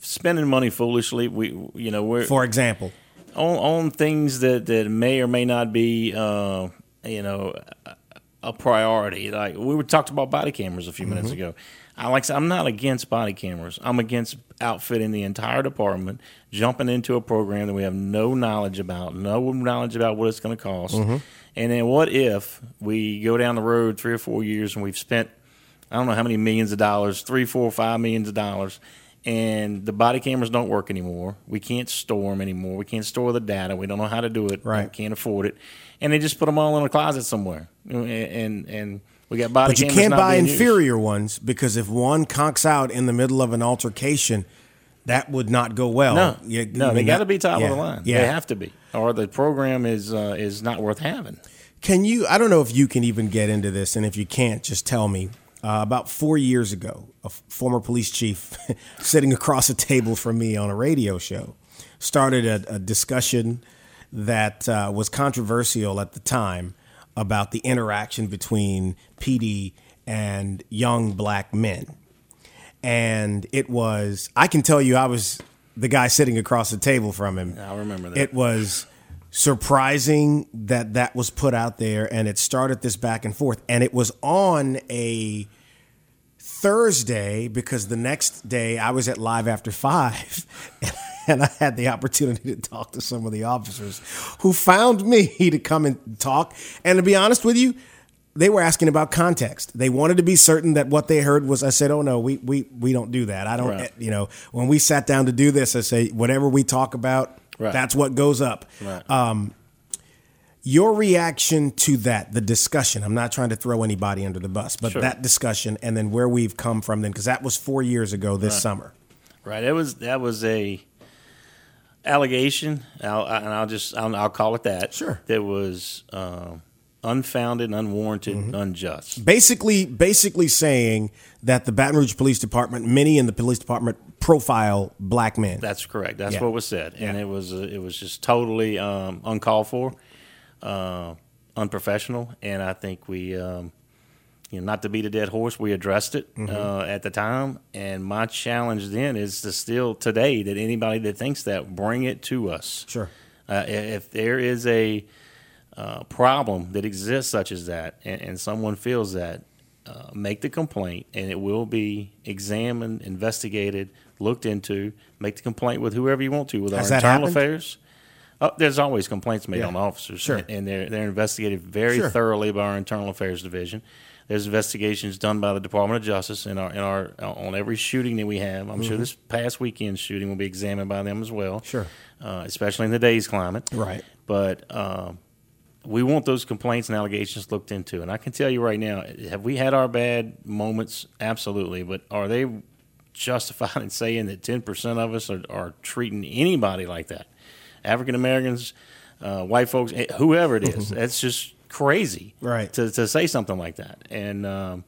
spending money foolishly, we you know we're For example, on, on things that, that may or may not be, uh, you know, a- priority. Like we were talked about body cameras a few minutes Mm-hmm. ago. I like. I'm not against body cameras. I'm against outfitting the entire department, jumping into a program that we have no knowledge about, no knowledge about what it's going to cost. Mm-hmm. And then what if we go down the road three or four years and we've spent I don't know how many millions of dollars, three, four, five millions of dollars, and the body cameras don't work anymore. We can't store them anymore. We can't store the data. We don't know how to do it. Right. We can't afford it, and they just put them all in a closet somewhere. And and, and we got body but you can't buy being used. inferior ones because if one conks out in the middle of an altercation, that would not go well. No, You- no, they got to be top yeah, of the line. Yeah, They have to be, or the program is uh, is not worth having. Can you? I don't know if you can even get into this, and if you can't, just tell me. Uh, about four years ago, a f- former police chief sitting across a table from me on a radio show started a, a discussion that uh, was controversial at the time about the interaction between PD and young black men. And it was, I can tell you, I was the guy sitting across the table from him. I remember that. It was surprising that that was put out there and it started this back and forth. And it was on a Thursday because the next day I was at Live After Five and I had the opportunity to talk to some of the officers who found me to come and talk. And to be honest with you, they were asking about context. They wanted to be certain that what they heard was I said, "Oh no, we we we don't do that. I don't Right. you know, when we sat down to do this, I say whatever we talk about, Right. that's what goes up." Right. Um, your reaction to that, the discussion. I'm not trying to throw anybody under the bus, but Sure. that discussion and then where we've come from then because that was 4 years ago this summer. Right. That was that was a allegation, I'll, and I'll just I'll, I'll call it that. Sure. That was um, unfounded, unwarranted, Mm-hmm. unjust. Basically basically saying that the Baton Rouge Police Department, many in the police department profile black men. That's correct. That's Yeah. what was said, and Yeah. it was uh, it was just totally um, uncalled for, uh, unprofessional, and I think we. Um, you know, not to beat a dead horse, we addressed it Mm-hmm. uh, at the time, and my challenge then is to still today that anybody that thinks that bring it to us. Sure. Uh, if there is a uh, problem that exists such as that, and, and someone feels that, uh, make the complaint, and it will be examined, investigated, looked into. Make the complaint with whoever you want to, with Has our internal happened? affairs. Uh, there's always complaints made Yeah. on officers, Sure. and, and they're they're investigated very Sure. thoroughly by our internal affairs division. There's investigations done by the Department of Justice in our in our on every shooting that we have. I'm sure this past weekend shooting will be examined by them as well. Mm-hmm. Sure. uh, especially in today's climate. Right. But um, we want those complaints and allegations looked into. And I can tell you right now, have we had our bad moments? Absolutely. But are they justified in saying that 10% of us are, are treating anybody like that? African Americans, uh, white folks, eh, whoever it is. That's just crazy Right. to, to say something like that. And um,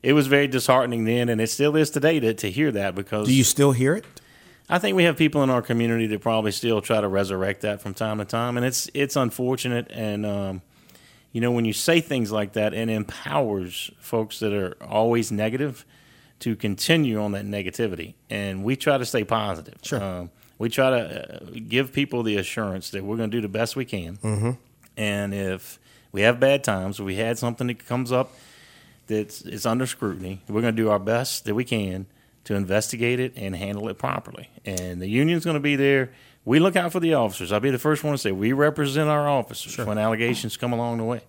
it was very disheartening then, and it still is today to, to hear that because Do you still hear it? I think we have people in our community that probably still try to resurrect that from time to time, and it's it's unfortunate. And um, you know, when you say things like that, it empowers folks that are always negative to continue on that negativity. And we try to stay positive. Sure. Um, we try to uh, give people the assurance that we're going to do the best we can. Mm-hmm. And if we have bad times, we had something that comes up that's it's under scrutiny, we're going to do our best that we can to investigate it and handle it properly. And the union's going to be there. We look out for the officers. I'll be the first one to say we represent our officers when allegations come along the way.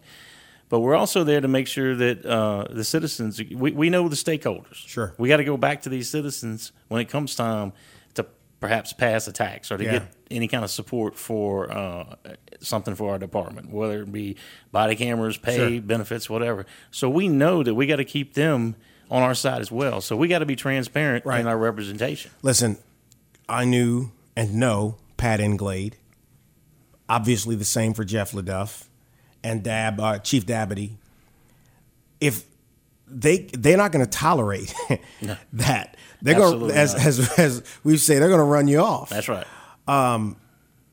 But we're also there to make sure that uh, the citizens, we, we know the stakeholders. Sure. We got to go back to these citizens when it comes time to perhaps pass a tax or to Yeah. get any kind of support for uh, something for our department, whether it be body cameras, pay, Sure. benefits, whatever. So we know that we got to keep them on our side as well. So we got to be transparent Right. in our representation. Listen, I knew and know Pat Englade. Obviously, the same for Jeff LeDuff and Dab, uh, Chief Dabadie. If they they're not going to tolerate that, they're going as, as as we say they're going to run you off. That's right.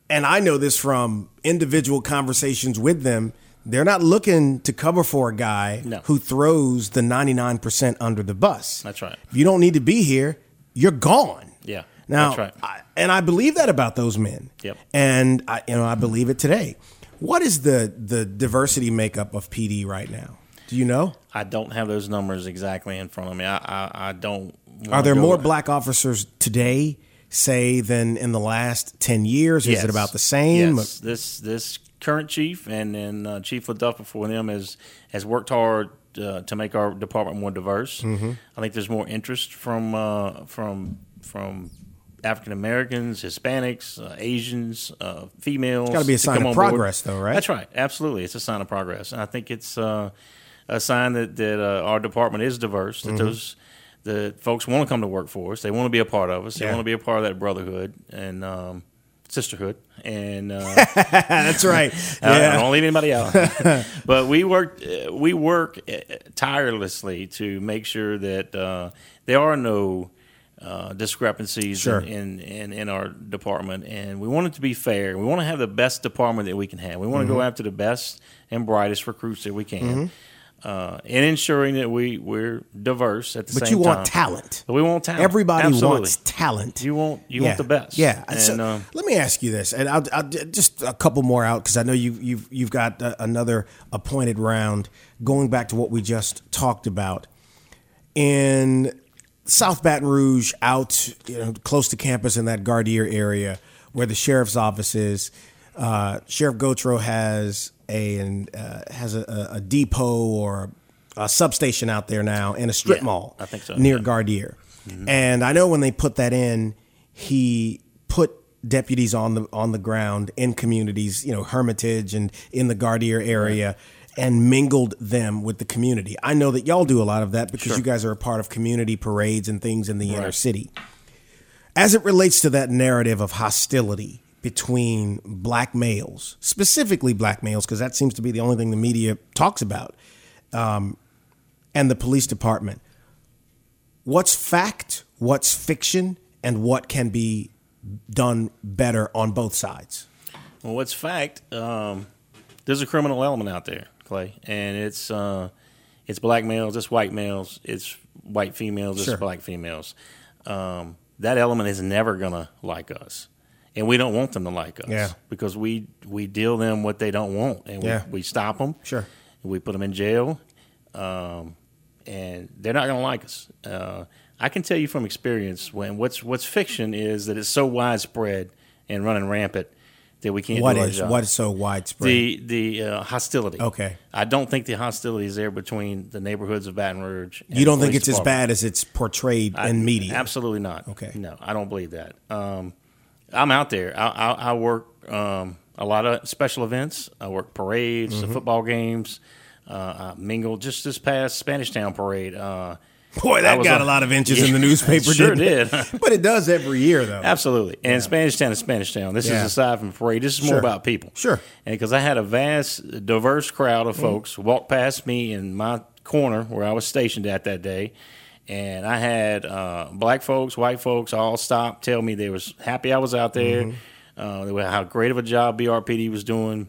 And I know this from individual conversations with them. They're not looking to cover for a guy No. who throws the 99% under the bus. That's right. If you don't need to be here, you're gone. Yeah, Now, that's right. I, and I believe that about those men. Yep. And I, you know, I believe it today. What is the the diversity makeup of PD right now? Do you know? I don't have those numbers exactly in front of me. I I, I don't. Are there more black officers today, say, than in the last ten years? Is it about the same? Yes. This this current chief and then uh, Chief LeDuff before them has has worked hard uh, to make our department more diverse. Mm-hmm. I think there's more interest from uh, from from African Americans, Hispanics, uh, Asians, uh, females. It's gotta be a sign of on board. progress, though, right? That's right. Absolutely, it's a sign of progress, and I think it's uh, a sign that that uh, our department is diverse. Mm-hmm. That those the folks want to come to work for us. They want to be a part of us. They Yeah. want to be a part of that brotherhood and um, sisterhood. And uh, That's right. I- I don't leave anybody out. but we work uh, we work uh, tirelessly to make sure that uh, there are no uh, discrepancies Sure. in, in in our department, and we want it to be fair. We want to have the best department that we can have. We want to go after the best and brightest recruits that we can. Uh, and ensuring that we we're diverse at the But same time. But you want talent. But we want talent. Everybody Absolutely. wants talent. You want you yeah. want the best. Yeah. And, So, um, let me ask you this, and I'll, I'll just a couple more out because I know you, you've you've got uh, another appointed round. Going back to what we just talked about in South Baton Rouge, out you know, close to campus in that Gardere area, where the sheriff's office is. Uh, Sheriff Gautreaux has a an, uh, has a, a depot or a substation out there now in a strip Yeah, mall. I think so, near yeah. Gardere. And I know when they put that in, he put deputies on the on the ground in communities, you know, Hermitage and in the Gardere area. And mingled them with the community. I know that y'all do a lot of that because you guys are a part of community parades and things in the inner city. As it relates to that narrative of hostility between black males, specifically black males, because that seems to be the only thing the media talks about, um, and the police department, what's fact, what's fiction, and what can be done better on both sides. Well, what's fact? Um, there's a criminal element out there, Clay, and it's uh, it's black males, it's white males, it's white females, it's Sure. black females. Um, that element is never gonna like us, and we don't want them to like us. Yeah. because we we deal them what they don't want, and Yeah. we, we stop them. Sure. we put them in jail, um, and they're not gonna like us. Uh, I can tell you from experience when what's what's fiction is that it's so widespread and running rampant that we can't What is what is so widespread? the the uh, hostility? Okay. I don't think the hostility is there between the neighborhoods of Baton Rouge. and you don't think it's as bad as it's portrayed I- in media? Absolutely not. Okay. No, I don't believe that. Um, I'm out there. I, I, I work um, a lot of special events. I work parades, Mm-hmm. the football games. Uh, I mingle just this past Spanish Town parade. Uh, Boy, that got on- a lot of inches in the newspaper. it sure did. but it does every year, though. Absolutely. And Spanish Town is Spanish Town. This Yeah. is aside from parade. This is more about people. Sure. And because I had a vast, diverse crowd of folks walk past me in my corner where I was stationed at that day. And I had uh, black folks, white folks all stop, tell me they was happy I was out there, uh, they were- how great of a job BRPD was doing,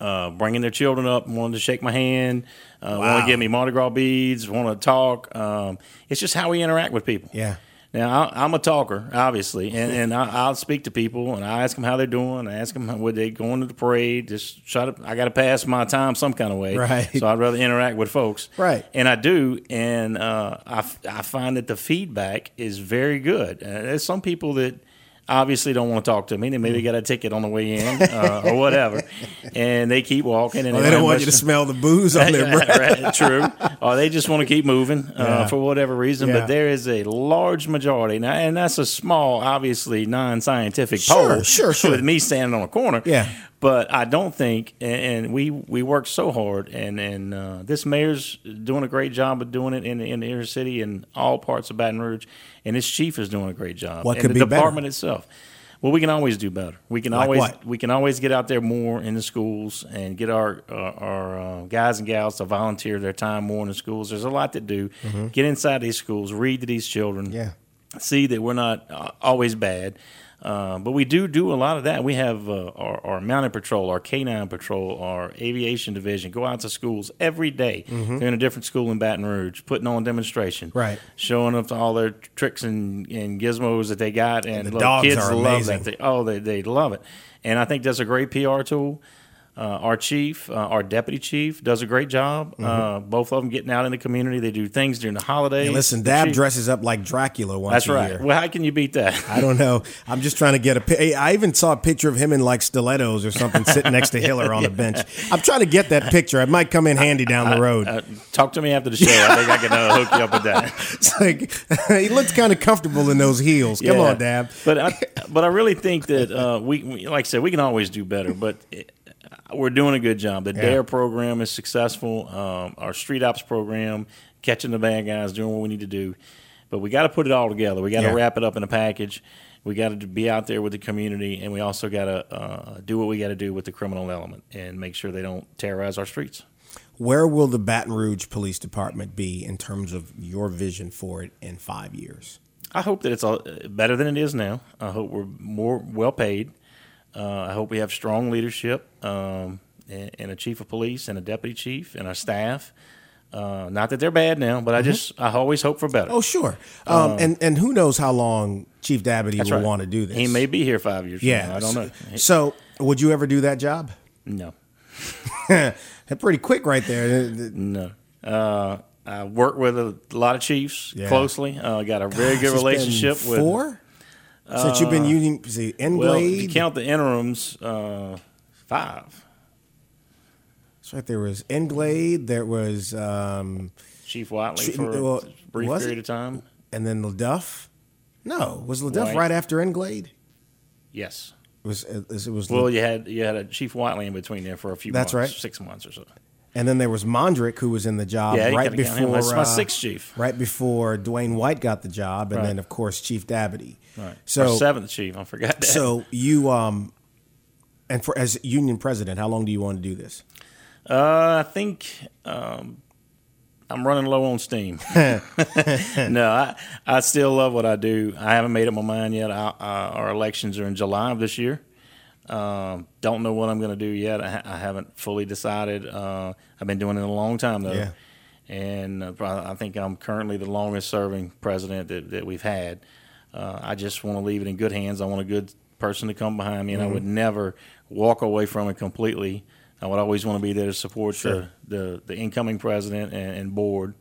uh, bringing their children up, wanted to shake my hand, uh, want to give me Mardi Gras beads, want to talk. Um, it's just how we interact with people. Yeah. Now I, I'm a talker, obviously, and, and I, I'll speak to people and I ask them how they're doing. I ask them would they going to the parade. Just try to. I got to pass my time some kind of way, Right. So I'd rather interact with folks, Right. And I do, and uh, I, I find that the feedback is very good. Uh, there's some people that obviously don't want to talk to me. They maybe Mm. got a ticket on the way in uh, or whatever, and they keep walking. And Well, they don't want you to smell the booze on their breath. true. Or they just want to keep moving uh, Yeah. for whatever reason. Yeah. But there is a large majority, now, and that's a small, obviously non-scientific Sure, poll. sure, sure. With me standing on a corner. Yeah. But I don't think, and, and we we work so hard, and and uh, this mayor's doing a great job of doing it in the, in the inner city and all parts of Baton Rouge, and this chief is doing a great job. What and could the be better? department itself. Well, we can always do better. We can Like always what? we can always get out there more in the schools and get our uh, our uh, guys and gals to volunteer their time more in the schools. There's a lot to do. Get inside these schools, read to these children Mm-hmm. Yeah. see that we're not uh, always bad. Uh, but we do do a lot of that. We have uh, our, our mounted patrol, our canine patrol, our aviation division go out to schools every day. They're in a different school in Baton Rouge, putting on demonstration, Mm-hmm. Right. showing up all their tricks and, and gizmos that they got, and, the look, kids are love that. They, oh, they they love it, and I think that's a great PR tool. Uh, our chief, uh, our deputy chief, does a great job. Uh, both of them getting out in the community. They do things during the holidays. Mm-hmm. Listen, Dab chief- dresses up like Dracula once That's right. year. Well, how can you beat that? I don't know. I'm just trying to get a. I even saw a picture of him in like stilettos or something, sitting next to Hiller on a bench. I'm trying to get that picture. It might come in handy down the road. Uh, talk to me after the show. I think I can uh, hook you up with that. It's like he looks kind of comfortable in those heels. Come Yeah. on, Dab. But I, but I really think that uh, we, we, like I said, we can always do better. But it, we're doing a good job. The Yeah. Dare program is successful. Um, our Street Ops program, catching the bad guys, doing what we need to do. But we got to put it all together. We got to Yeah. wrap it up in a package. We got to be out there with the community, and we also got to uh, do what we got to do with the criminal element and make sure they don't terrorize our streets. Where will the Baton Rouge Police Department be in terms of your vision for it in five years? I hope that it's all, better than it is now. I hope we're more well paid. Uh, I hope we have strong leadership um, and, and a chief of police and a deputy chief and our staff. Uh, not that they're bad now, but I just I always hope for better. Oh, sure. Um, and and who knows how long Chief Dabadie will right. want to do this? He may be here five years. Yeah, from now. I don't know. So, would you ever do that job? No, Pretty quick, right there. no. Uh, I work with a lot of chiefs Yeah. closely. Uh, got a very Gosh, good relationship with four since you've been union. See, Well, if you count the interims, uh, five. That's right. There was Englade. There was, um, Chief Watley Chief- for well, a brief was period it? of time. and then LeDuff. No, was LeDuff White. right after Englade? Yes. It was it was, it was Well, you had you had a Chief Whiteley in between there for a few That's months, right. six months or so. And then there was Mondrick who was in the job Yeah, right gotta count him. before That's my uh, sixth chief. right before Dwayne White got the job, and Right. then of course Chief Dabadie. Right. So Our seventh chief, I forgot that. so you um, and for as union president, how long do you want to do this? uh, I think um, I'm running low on steam. no, I I still love what I do. I haven't made up my mind yet. I, uh, our elections are in July of this year. Um, don't know what I'm going to do yet. I, ha- I haven't fully decided. Uh, I've been doing it a long time though, Yeah. and uh, I think I'm currently the longest serving president that, that we've had. Uh, I just want to leave it in good hands. I want a good person to come behind me, and I would never walk away from it completely. I would always want to be there to support Sure. the, the, the incoming president and, and board.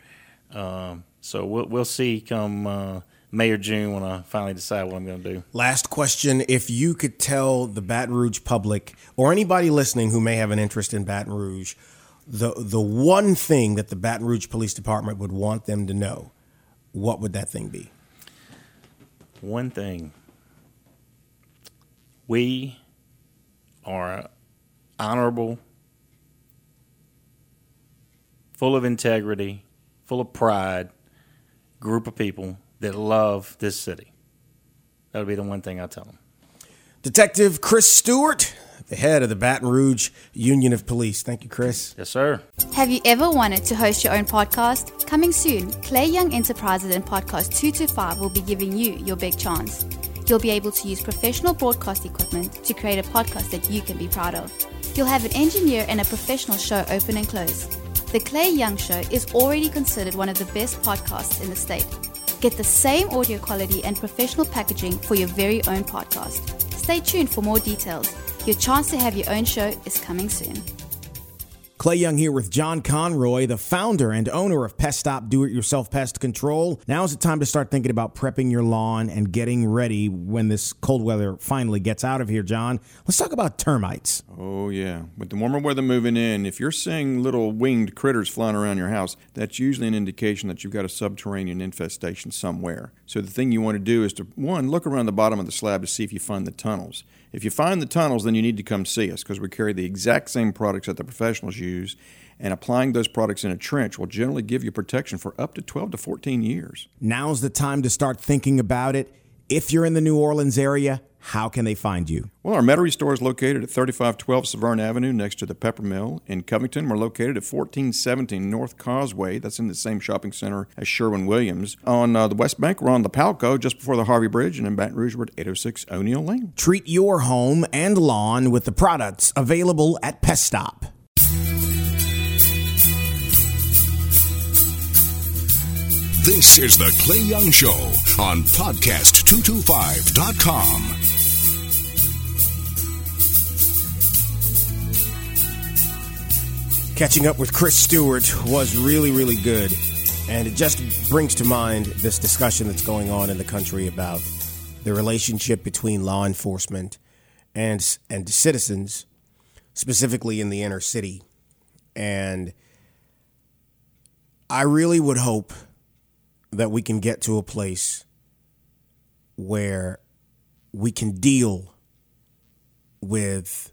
Um, so we'll, we'll see come uh, May or June when I finally decide what I'm going to do. Last question: If you could tell the Baton Rouge public or anybody listening who may have an interest in Baton Rouge, the the one thing that the Baton Rouge Police Department would want them to know, what would that thing be? One thing we are honorable, full of integrity, full of pride group of people that love this city. That would be the one thing I tell them. Detective Chris Stewart, the head of the Baton Rouge Union of Police. Thank you, Chris. Yes, sir. Have you ever wanted to host your own podcast? Coming soon, Clay Young Enterprises and Podcast 225 will be giving you your big chance. You'll be able to use professional broadcast equipment to create a podcast that you can be proud of. You'll have an engineer and a professional show open and close. The Clay Young Show is already considered one of the best podcasts in the state. Get the same audio quality and professional packaging for your very own podcast. Stay tuned for more details. Your chance to have your own show is coming soon. Clay Young here with John Conroy, the founder and owner of Pest Stop Do It Yourself Pest Control. Now is the time to start thinking about prepping your lawn and getting ready when this cold weather finally gets out of here, John. Let's talk about termites. Oh, yeah. With the warmer weather moving in, if you're seeing little winged critters flying around your house, that's usually an indication that you've got a subterranean infestation somewhere. So the thing you want to do is to, one, look around the bottom of the slab to see if you find the tunnels. If you find the tunnels, then you need to come see us because we carry the exact same products that the professionals use, and applying those products in a trench will generally give you protection for up to 12 to 14 years. Now's the time to start thinking about it. If you're in the New Orleans area, how can they find you? Well, our Metairie store is located at 3512 Severn Avenue next to the Pepper Mill. In Covington, we're located at 1417 North Causeway. That's in the same shopping center as Sherwin Williams. On uh, the West Bank, we're on the Palco just before the Harvey Bridge, and in Baton Rouge, we're at 806 O'Neal Lane. Treat your home and lawn with the products available at Pest Stop. This is the Clay Young Show on podcast225.com. Catching up with Chris Stewart was really, really good. And it just brings to mind this discussion that's going on in the country about the relationship between law enforcement and, and citizens, specifically in the inner city. And I really would hope that we can get to a place where we can deal with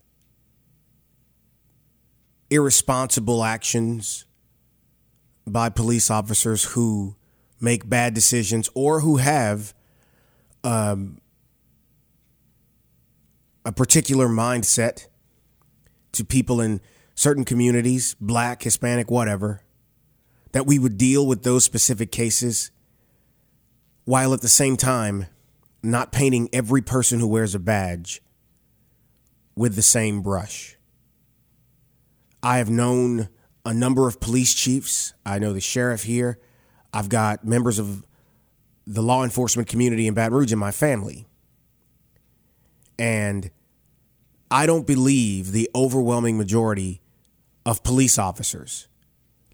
irresponsible actions by police officers who make bad decisions or who have um, a particular mindset to people in certain communities, black, Hispanic, whatever, that we would deal with those specific cases while at the same time not painting every person who wears a badge with the same brush. I have known a number of police chiefs. I know the sheriff here. I've got members of the law enforcement community in Baton Rouge in my family. And I don't believe the overwhelming majority of police officers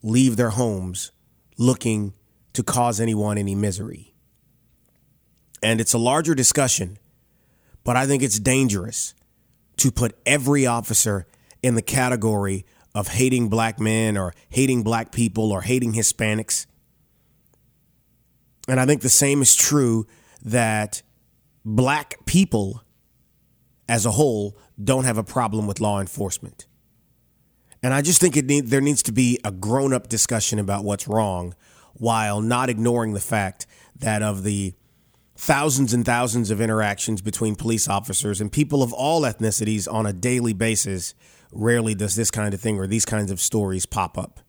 leave their homes looking to cause anyone any misery. And it's a larger discussion, but I think it's dangerous to put every officer in the category of hating black men or hating black people or hating Hispanics. And I think the same is true that black people as a whole don't have a problem with law enforcement. And I just think it need, there needs to be a grown up discussion about what's wrong while not ignoring the fact that of the thousands and thousands of interactions between police officers and people of all ethnicities on a daily basis, rarely does this kind of thing or these kinds of stories pop up.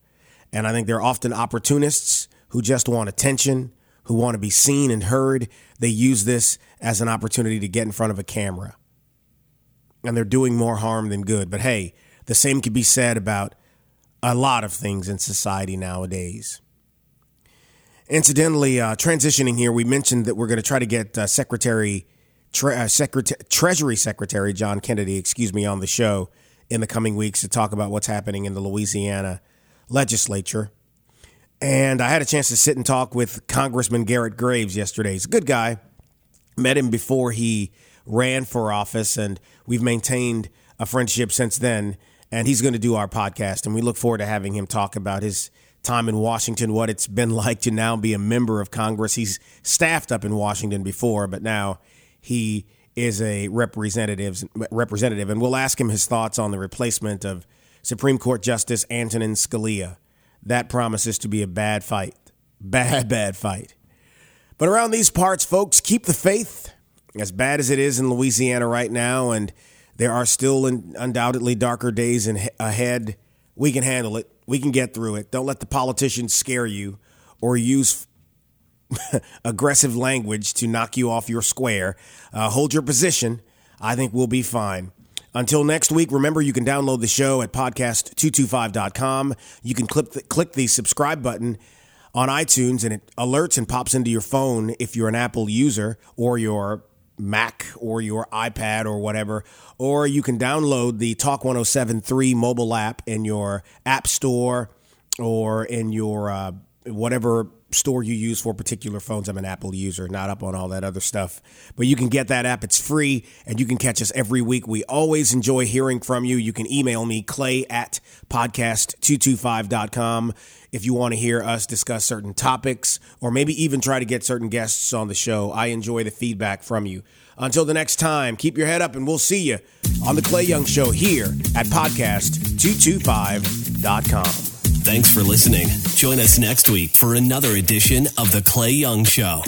And I think they're often opportunists who just want attention, who want to be seen and heard. They use this as an opportunity to get in front of a camera. And they're doing more harm than good. But hey, the same could be said about a lot of things in society nowadays. Incidentally, uh, transitioning here, we mentioned that we're going to try to get uh, Secretary, Tre- uh, Secretary, Treasury Secretary John Kennedy, excuse me, on the show in the coming weeks to talk about what's happening in the Louisiana legislature. And I had a chance to sit and talk with Congressman Garrett Graves yesterday. He's a good guy. Met him before he ran for office, and we've maintained a friendship since then and he's going to do our podcast. And we look forward to having him talk about his time in Washington, what it's been like to now be a member of Congress. He's staffed up in Washington before, but now he is a representative. Representative, and we'll ask him his thoughts on the replacement of Supreme Court Justice Antonin Scalia. That promises to be a bad fight, bad bad fight. But around these parts, folks, keep the faith. As bad as it is in Louisiana right now, and there are still undoubtedly darker days in, ahead. We can handle it. We can get through it. Don't let the politicians scare you or use aggressive language to knock you off your square. Uh, hold your position. I think we'll be fine. Until next week, remember you can download the show at podcast225.com. You can click the, click the subscribe button on iTunes and it alerts and pops into your phone if you're an Apple user or your Mac or your iPad or whatever, or you can download the Talk 1073 mobile app in your App Store or in your uh, whatever store you use for particular phones. I'm an Apple user, not up on all that other stuff. But you can get that app. It's free and you can catch us every week. We always enjoy hearing from you. You can email me, clay at podcast225.com if you want to hear us discuss certain topics or maybe even try to get certain guests on the show. I enjoy the feedback from you. Until the next time, keep your head up and we'll see you on The Clay Young Show here at podcast225.com. Thanks for listening. Join us next week for another edition of The Clay Young Show.